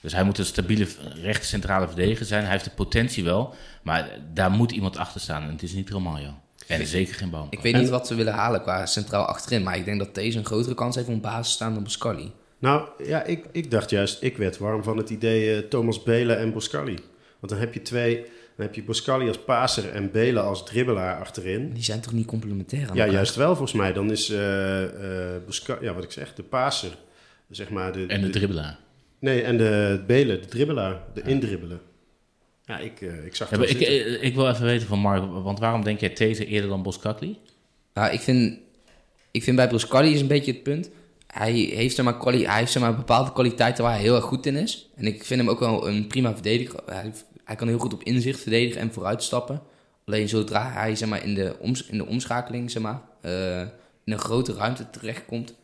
Dus hij moet een stabiele rechter centrale verdediger zijn. Hij heeft de potentie wel, maar daar moet iemand achter staan. En het is niet Romario. En zeker geen boom. Ik weet niet wat ze willen halen qua centraal achterin. Maar ik denk dat deze een grotere kans heeft om basis te staan dan Boscali. Nou ja, ik, ik dacht juist, ik werd warm van het idee uh, Thomas Belen en Boscali. Want dan heb je twee, dan heb je Boscali als paser en Belen als dribbelaar achterin. Die zijn toch niet complementair aan Ja, juist wel volgens mij. Dan is uh, uh, ja, wat ik zeg, de paser, zeg maar. De, en de, de dribbelaar. Nee, en de Belen, de dribbelaar, de ja. indribbelen. Ja, ik, uh, ik zag ja, ik, eh, ik, wil even weten van Mark, want waarom denk jij These eerder dan Boskakli? Nou, ik vind, ik vind bij Boskakli is een beetje het punt. Hij heeft, zeg maar, kwali hij heeft zeg maar, bepaalde kwaliteiten waar hij heel erg goed in is. En ik vind hem ook wel een prima verdediger. Hij, hij kan heel goed op inzicht verdedigen en vooruitstappen. Alleen zodra hij zeg maar, in, de oms in de omschakeling zeg maar, uh, in een grote ruimte terechtkomt,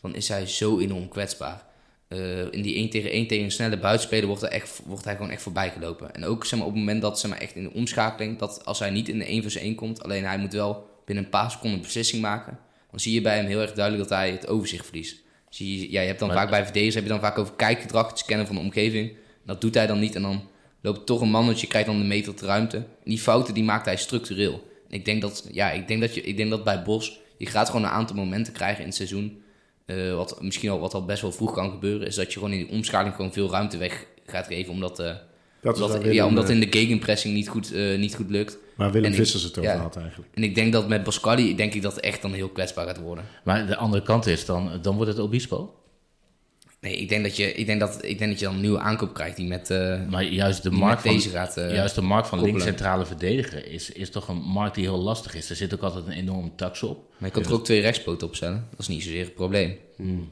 dan is hij zo enorm kwetsbaar. Uh, in die 1 tegen 1 tegen een snelle buitenspeler wordt, er echt, wordt hij gewoon echt voorbij gelopen. En ook zeg maar, op het moment dat zeg maar, echt in de omschakeling, dat als hij niet in de 1 versus 1 komt, alleen hij moet wel binnen een paar seconden een beslissing maken, dan zie je bij hem heel erg duidelijk dat hij het overzicht verliest. Zie je, ja, je hebt dan vaak bij verdedigers heb je dan vaak over kijkgedrag, het scannen van de omgeving. Dat doet hij dan niet en dan loopt toch een mannetje, krijgt dan de meter te ruimte. En die fouten die maakt hij structureel. En ik denk dat, ja, ik denk dat, je, ik denk dat bij Bos, je gaat gewoon een aantal momenten krijgen in het seizoen uh, wat misschien al wat al best wel vroeg kan gebeuren, is dat je gewoon in die omschaling gewoon veel ruimte weg gaat geven. Omdat, uh, omdat, ja, omdat in de gegenpressing niet goed, uh, niet goed lukt. Maar Willem Vissers het over ja, had eigenlijk. En ik denk dat met Boscali, denk ik dat het echt dan heel kwetsbaar gaat worden. Maar de andere kant is dan, dan wordt het Obispo? Nee, ik denk dat je, ik denk dat, ik denk dat je dan een nieuwe aankoop krijgt die met, uh, maar juist de markt van, deze gaat, uh, Juist de markt van linkscentrale verdediger is, is toch een markt die heel lastig is. Er zit ook altijd een enorme tax op. Maar je kan er ook twee rechtspoten opstellen. Dat is niet zozeer een probleem. Mm.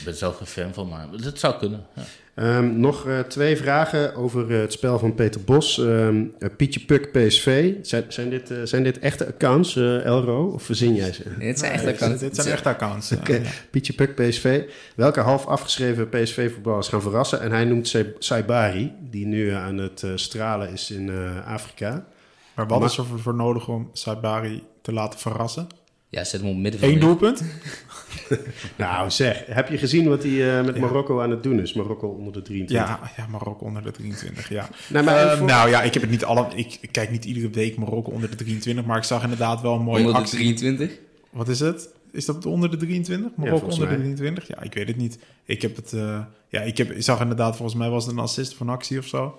Ik ben zelf geen fan van, maar dat zou kunnen. Ja. Um, nog uh, twee vragen over uh, het spel van Peter Bos. Um, uh, Pietje Puk PSV. Zijn, zijn, dit, zijn dit echte accounts, Elro? Of verzin jij ze? Dit zijn echte accounts. Dit zijn echte accounts. Okay. Ja. Pietje Puk PSV. Welke half afgeschreven PSV-voetballers gaan verrassen? En hij noemt Saibari, die nu aan het stralen is in Afrika. Maar wat maar, is er voor nodig om Saibari te laten verrassen? Ja, zet hem op middenveld. Eén doelpunt? nou zeg, heb je gezien wat hij uh, met ja. Marokko aan het doen is? Marokko onder de 23. Ja, ja Marokko onder de 23, ja. nou, maar voor... nou ja, ik heb het niet alle... Ik, ik kijk niet iedere week Marokko onder de 23, maar ik zag inderdaad wel een mooie onder actie. Onder de 23? Wat is het? Is dat onder de 23? Marokko ja, onder de 23? Ja, ik weet het niet. Ik heb het... Uh, ja, ik, heb, ik zag inderdaad, volgens mij was het een assist van actie of zo.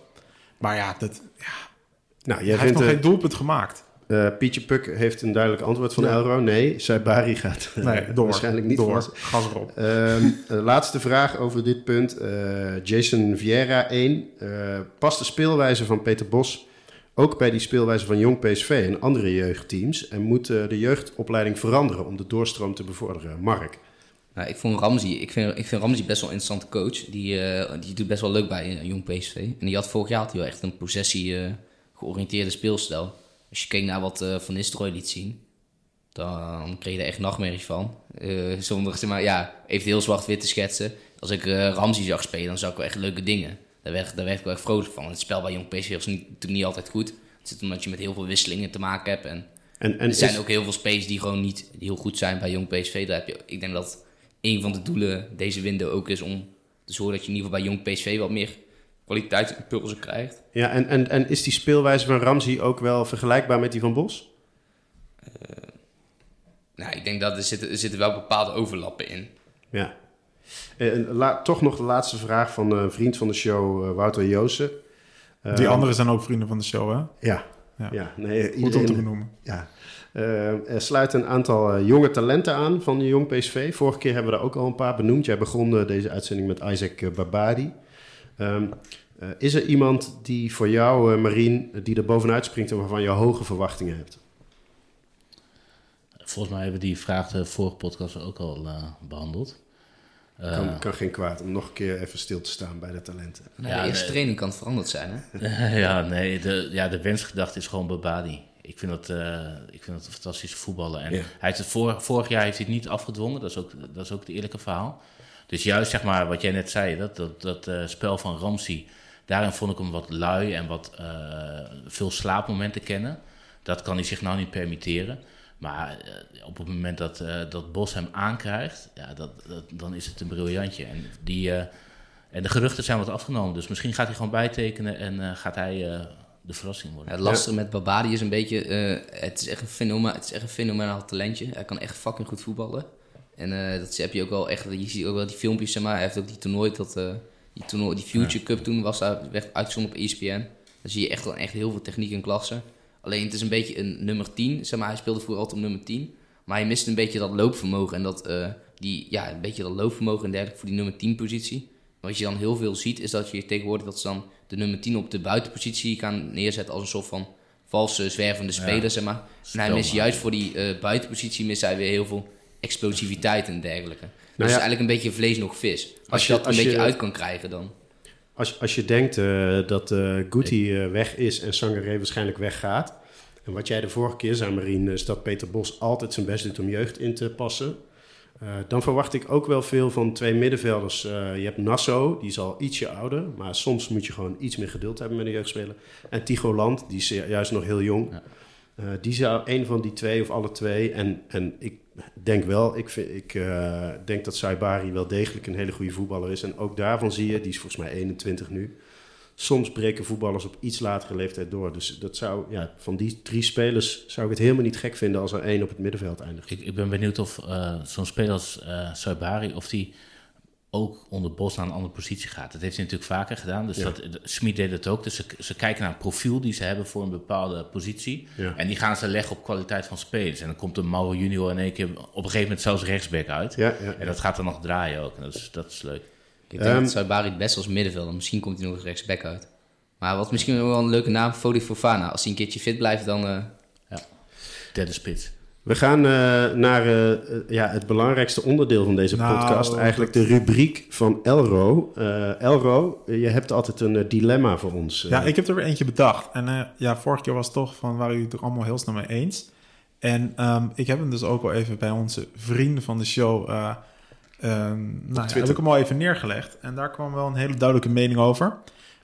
Maar ja, dat... Ja. Nou, jij hij heeft nog geen doelpunt gemaakt. Uh, Pietje Puk heeft een duidelijk antwoord van ja. Elro. Nee, Saibari gaat nee, door, waarschijnlijk niet door. Gas erop. Um, laatste vraag over dit punt. Uh, Jason Vieira 1. past de speelwijze van Peter Bos ook bij die speelwijze van Jong PSV en andere jeugdteams? En moet de jeugdopleiding veranderen om de doorstroom te bevorderen? Mark? Nou, ik vond Ramsey, ik vind, ik vind Ramsey best wel een interessante coach. Die, die doet best wel leuk bij Jong PSV. En die had vorig jaar had hij wel echt een possessie georiënteerde speelstijl. Als je keek naar wat uh, Van Nistelrooy liet zien, dan kreeg je er echt nachtmerries van. Uh, zonder, zeg maar, ja, even heel zwart-wit te schetsen. Als ik uh, Ramsey zag spelen, dan zag ik wel echt leuke dingen. Daar werd, daar werd ik wel echt vrolijk van. Het spel bij Jong PSV was niet, natuurlijk niet altijd goed. Het zit omdat je met heel veel wisselingen te maken hebt. En, en, en er zijn ook heel veel spelers die gewoon niet heel goed zijn bij Jong PSV. Daar heb je, ik denk dat een van de doelen deze window ook is om te zorgen dat je in ieder geval bij Jong PSV wat meer kwaliteitsimpulsen krijgt. Ja, en, en, en is die speelwijze van Ramsey ook wel vergelijkbaar met die van Bos? Uh, nou, ik denk dat er zitten, er zitten wel bepaalde overlappen in. Ja. En la, toch nog de laatste vraag van een vriend van de show, uh, Wouter Joosen. Die uh, anderen zijn ook vrienden van de show, hè? Ja. Ja, Ja, nee, goed om te iedereen, benoemen. ja. Eh, er sluiten een aantal eh, jonge talenten aan van de Jong PSV. Vorige keer hebben we er ook al een paar benoemd. Jij begon eh, deze uitzending met Isaac eh, Babadi. Ehm, eh, is er iemand die voor jou, eh Marien, die er bovenuit springt en waarvan je hoge verwachtingen hebt? Volgens mij hebben we die vraag de vorige podcast ook al eh, behandeld. Eh, Kan, kan geen kwaad om nog een keer even stil te staan bij de talenten. Nou, Ja, de eerste nee. training kan veranderd zijn, hè? ja, nee, de, ja, de wensgedachte is gewoon Babadi. Ik vind dat, eh, ik vind dat een fantastische voetballer. En Ja. hij heeft het voor, vorig jaar heeft hij het niet afgedwongen. Dat is, ook, dat is ook het eerlijke verhaal. Dus juist zeg maar wat jij net zei, dat, dat, dat eh, spel van Ramsey. Daarin vond ik hem wat lui en wat eh, veel slaapmomenten kennen. Dat kan hij zich nou niet permitteren. Maar eh, op het moment dat, eh, dat Bos hem aankrijgt, ja, dat, dan is het een briljantje. En, die, en de geruchten zijn wat afgenomen. Dus misschien gaat hij gewoon bijtekenen en gaat hij de verrassing worden. Het lastige met Babadi is een beetje, het, is echt een fenoma, het is echt een fenomenaal talentje. Hij kan echt fucking goed voetballen. En dat heb je ook wel echt, je ziet ook wel die filmpjes, zeg maar. Hij heeft ook die toernooi, dat, die, toernooi die Future Cup toen was, daar werd uitgezonden op ESPN. Dan zie je echt echt heel veel techniek en klasse. Alleen het is een beetje een nummer 10, zeg maar. Hij speelde vroeger altijd op nummer 10. Maar hij mist een beetje dat loopvermogen en dat, eh, die, ja, een beetje dat loopvermogen en dergelijke voor die nummer 10 positie. Wat je dan heel veel ziet, is dat je tegenwoordig dat ze dan de nummer 10 op de buitenpositie gaan neerzetten als een soort van valse zwervende speler, zeg maar. En hij mist juist voor die eh, buitenpositie mist hij weer heel veel explosiviteit en dergelijke. Dus ja. het is eigenlijk een beetje vlees nog vis. Als, Als je dat als een je- beetje uit kan krijgen dan. Als, als je denkt eh, dat Guti eh, weg is en Sangaré waarschijnlijk weggaat. En wat jij de vorige keer zei, Marien, is dat Peter Bos altijd zijn best doet om jeugd in te passen. Dan verwacht ik ook wel veel van twee middenvelders. Je hebt Nasso, die is al ietsje ouder. Maar soms moet je gewoon iets meer geduld hebben met een jeugdspeler. En Tigo Land, die is juist nog heel jong. Ja. Eh, die zou een van die twee of alle twee. En, en ik denk wel, ik, vind, ik eh, denk dat Saibari wel degelijk een hele goede voetballer is. En ook daarvan zie je, die is volgens mij 21 nu. Soms breken voetballers op iets latere leeftijd door. Dus dat zou, ja, van die drie spelers zou ik het helemaal niet gek vinden als er één op het middenveld eindigt. Ik, ik ben benieuwd of eh, zo'n speler als Saibari, of die ook onder Bos naar een andere positie gaat. Dat heeft hij natuurlijk vaker gedaan. Dus Ja. dat, Smit deed het ook. Dus ze, ze kijken naar een profiel die ze hebben voor een bepaalde positie. Ja. En die gaan ze leggen op kwaliteit van spelers. En dan komt een Mauro Junior in één keer op een gegeven moment zelfs rechtsback uit. Ja, ja, En dat gaat dan nog draaien ook. En dat is, dat is leuk. Ik denk Ehm, dat Saibari het best als middenvelder. Misschien komt hij nog eens rechtsback uit. Maar wat misschien wel een leuke naam, Fodi Fofana. Als hij een keertje fit blijft, dan... eh, Derde spits. We gaan eh, naar eh, eh, ja, het belangrijkste onderdeel van deze Nou, podcast. Eigenlijk de rubriek van Elro. Elro, je hebt altijd een dilemma voor ons. Ja, ik heb er weer eentje bedacht. En ja, vorige keer was het toch van, waren jullie het er allemaal heel snel mee eens. En ehm, ik heb hem dus ook al even bij onze vrienden van de show... ehm, nou, ja, heb ik hem al even neergelegd. En daar kwam wel een hele duidelijke mening over.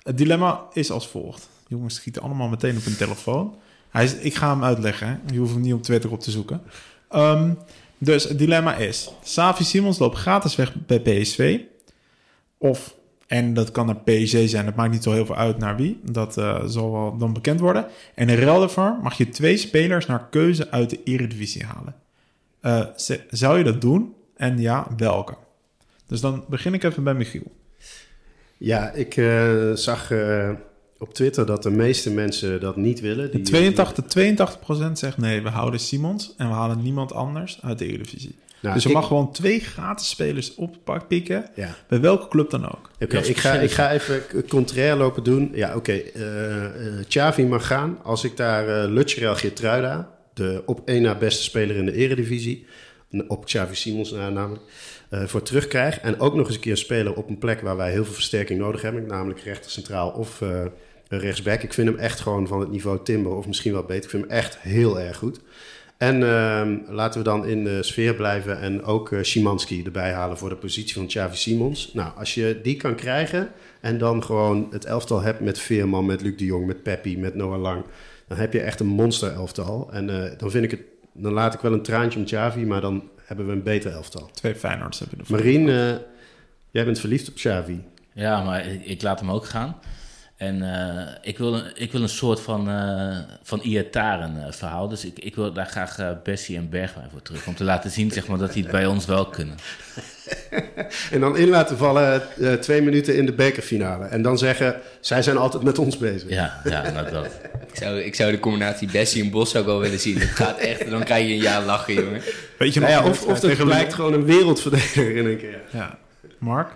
Het dilemma is als volgt. Jongens schieten allemaal meteen op hun telefoon. Hij ik ga hem uitleggen. Je hoeft hem niet op Twitter op te zoeken. Ehm, dus het dilemma is... Savi Simons loopt gratis weg bij PSV. Of, en dat kan naar PSG zijn, dat maakt niet zo heel veel uit naar wie. Dat eh, zal wel dan bekend worden. En in ruil daarvoor mag je twee spelers naar keuze uit de Eredivisie halen. Eh, zou je dat doen? En ja, welke? Dus dan begin ik even bij Michiel. Ja, ik eh, zag op Twitter dat de meeste mensen dat niet willen. Die, 82, 82% zegt nee, we houden Simons en we halen niemand anders uit de Eredivisie. Nou, dus je ik- mag gewoon twee gratis spelers oppikken, Ja. bij welke club dan ook. Oké, ik, ga, ik ga even contrair lopen doen. Ja, oké. eh, eh, Xavi mag gaan. Als ik daar uh, Lutcherel Geertruida, de op één na beste speler in de eredivisie... op Xavi Simons na namelijk, eh, voor terugkrijg... en ook nog eens een keer een speler op een plek waar wij heel veel versterking nodig hebben... namelijk rechter centraal of eh, rechtsback. Ik vind hem echt gewoon van het niveau Timber of misschien wel beter. Ik vind hem echt heel erg goed. En ehm, laten we dan in de sfeer blijven en ook eh Szymanski erbij halen voor de positie van Xavi Simons. Nou, als je die kan krijgen en dan gewoon het elftal hebt met Veerman, met Luc de Jong, met Peppi, met Noah Lang, dan heb je echt een monster elftal. En eh, dan vind ik het, dan laat ik wel een traantje om Xavi, maar dan hebben we een beter elftal. Twee Feyenoords hebben ervoor. Marien, eh, jij bent verliefd op Xavi. Ja, maar ik, ik laat hem ook gaan. En uh, ik, wil een, ik wil een soort van, uh, van Iataren uh, verhaal. Dus ik, ik wil daar graag Bessie en Bergwijn voor terug. Om te laten zien zeg maar, dat die het bij ons wel kunnen. en dan in laten vallen twee minuten in de bekerfinale. En dan zeggen, zij zijn altijd met ons bezig. Ja, ja nou dat. ik, zou, ik zou de combinatie Bessie en Bos ook wel willen zien. Het gaat echt, dan krijg je een jaar lachen, jongen. Weet je nog, nou ja, of, of er blijkt gewoon een wereldverdediger in een keer. Ja. Mark?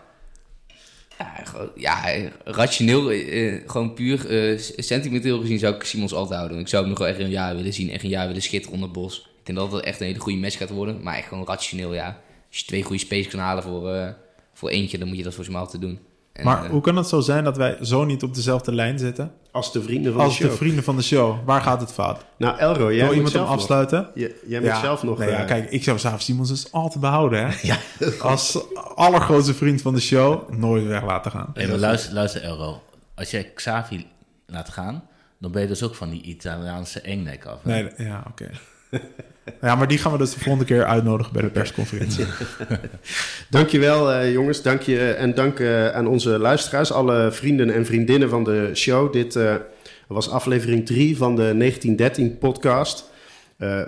Ja, ja rationeel, uh, gewoon puur uh, sentimenteel gezien zou ik Simons altijd houden. Ik zou hem nog wel echt een jaar willen zien, echt een jaar willen schitteren onder Bos. Ik denk dat het echt een hele goede match gaat worden, maar echt gewoon rationeel, ja. Als je twee goede space kan halen voor, voor eentje, dan moet je dat volgens mij altijd doen. En, maar hoe kan het zo zijn dat wij zo niet op dezelfde lijn zitten? Als de vrienden van Als de show. Als de vrienden van de show. Waar gaat het fout? Nou, Elro, jij Wil iemand hem afsluiten? Je, jij moet zelf nog... Nee, ja, kijk, ik zou Saaf Simons dus altijd behouden, hè? Ja. Als allergrootste vriend van de show, nooit weg laten gaan. Hey, maar luister, luister, Elro. Als jij Xavi laat gaan, dan ben je dus ook van die Italiaanse engnek af. Hè? Nee, ja, oké. Ja, maar die gaan we dus de volgende keer uitnodigen bij de persconferentie. Dankjewel uh, jongens, dank je en dank uh, aan onze luisteraars, alle vrienden en vriendinnen van de show. Dit uh, was aflevering 3 van de 1913 podcast.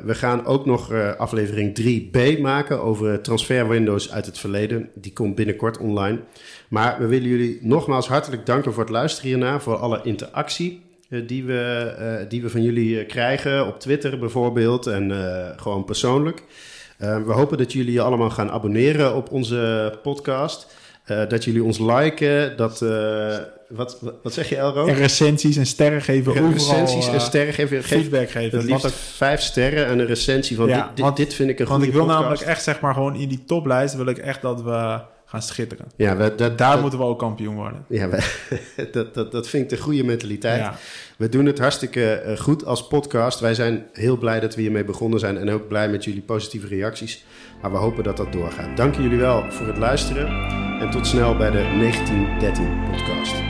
we gaan ook nog aflevering 3b maken over transferwindows uit het verleden. Die komt binnenkort online. Maar we willen jullie nogmaals hartelijk danken voor het luisteren hierna, voor alle interactie. Eh, die, we, uh, die we van jullie eh, krijgen op Twitter bijvoorbeeld en gewoon persoonlijk. we hopen dat jullie je allemaal gaan abonneren op onze podcast. dat jullie ons liken, dat... wat, wat zeg je, Elro? En recensies en sterren geven overal. Recensies en sterren geven. Feedback geven. Het liefst vijf sterren en een recensie van ja, dit, dit, want, dit, vind ik een goede Want ik wil podcast. namelijk echt zeg maar gewoon in die toplijst wil ik echt dat we gaan schitteren. Ja, we, dat, Daar dat, moeten we ook kampioen worden. Ja, we, dat, dat, dat vind ik de goede mentaliteit. Ja. We doen het hartstikke uh, goed als podcast. Wij zijn heel blij dat we hiermee begonnen zijn en ook blij met jullie positieve reacties. Maar we hopen dat dat doorgaat. Dank jullie wel voor het luisteren en tot snel bij de 1913 podcast.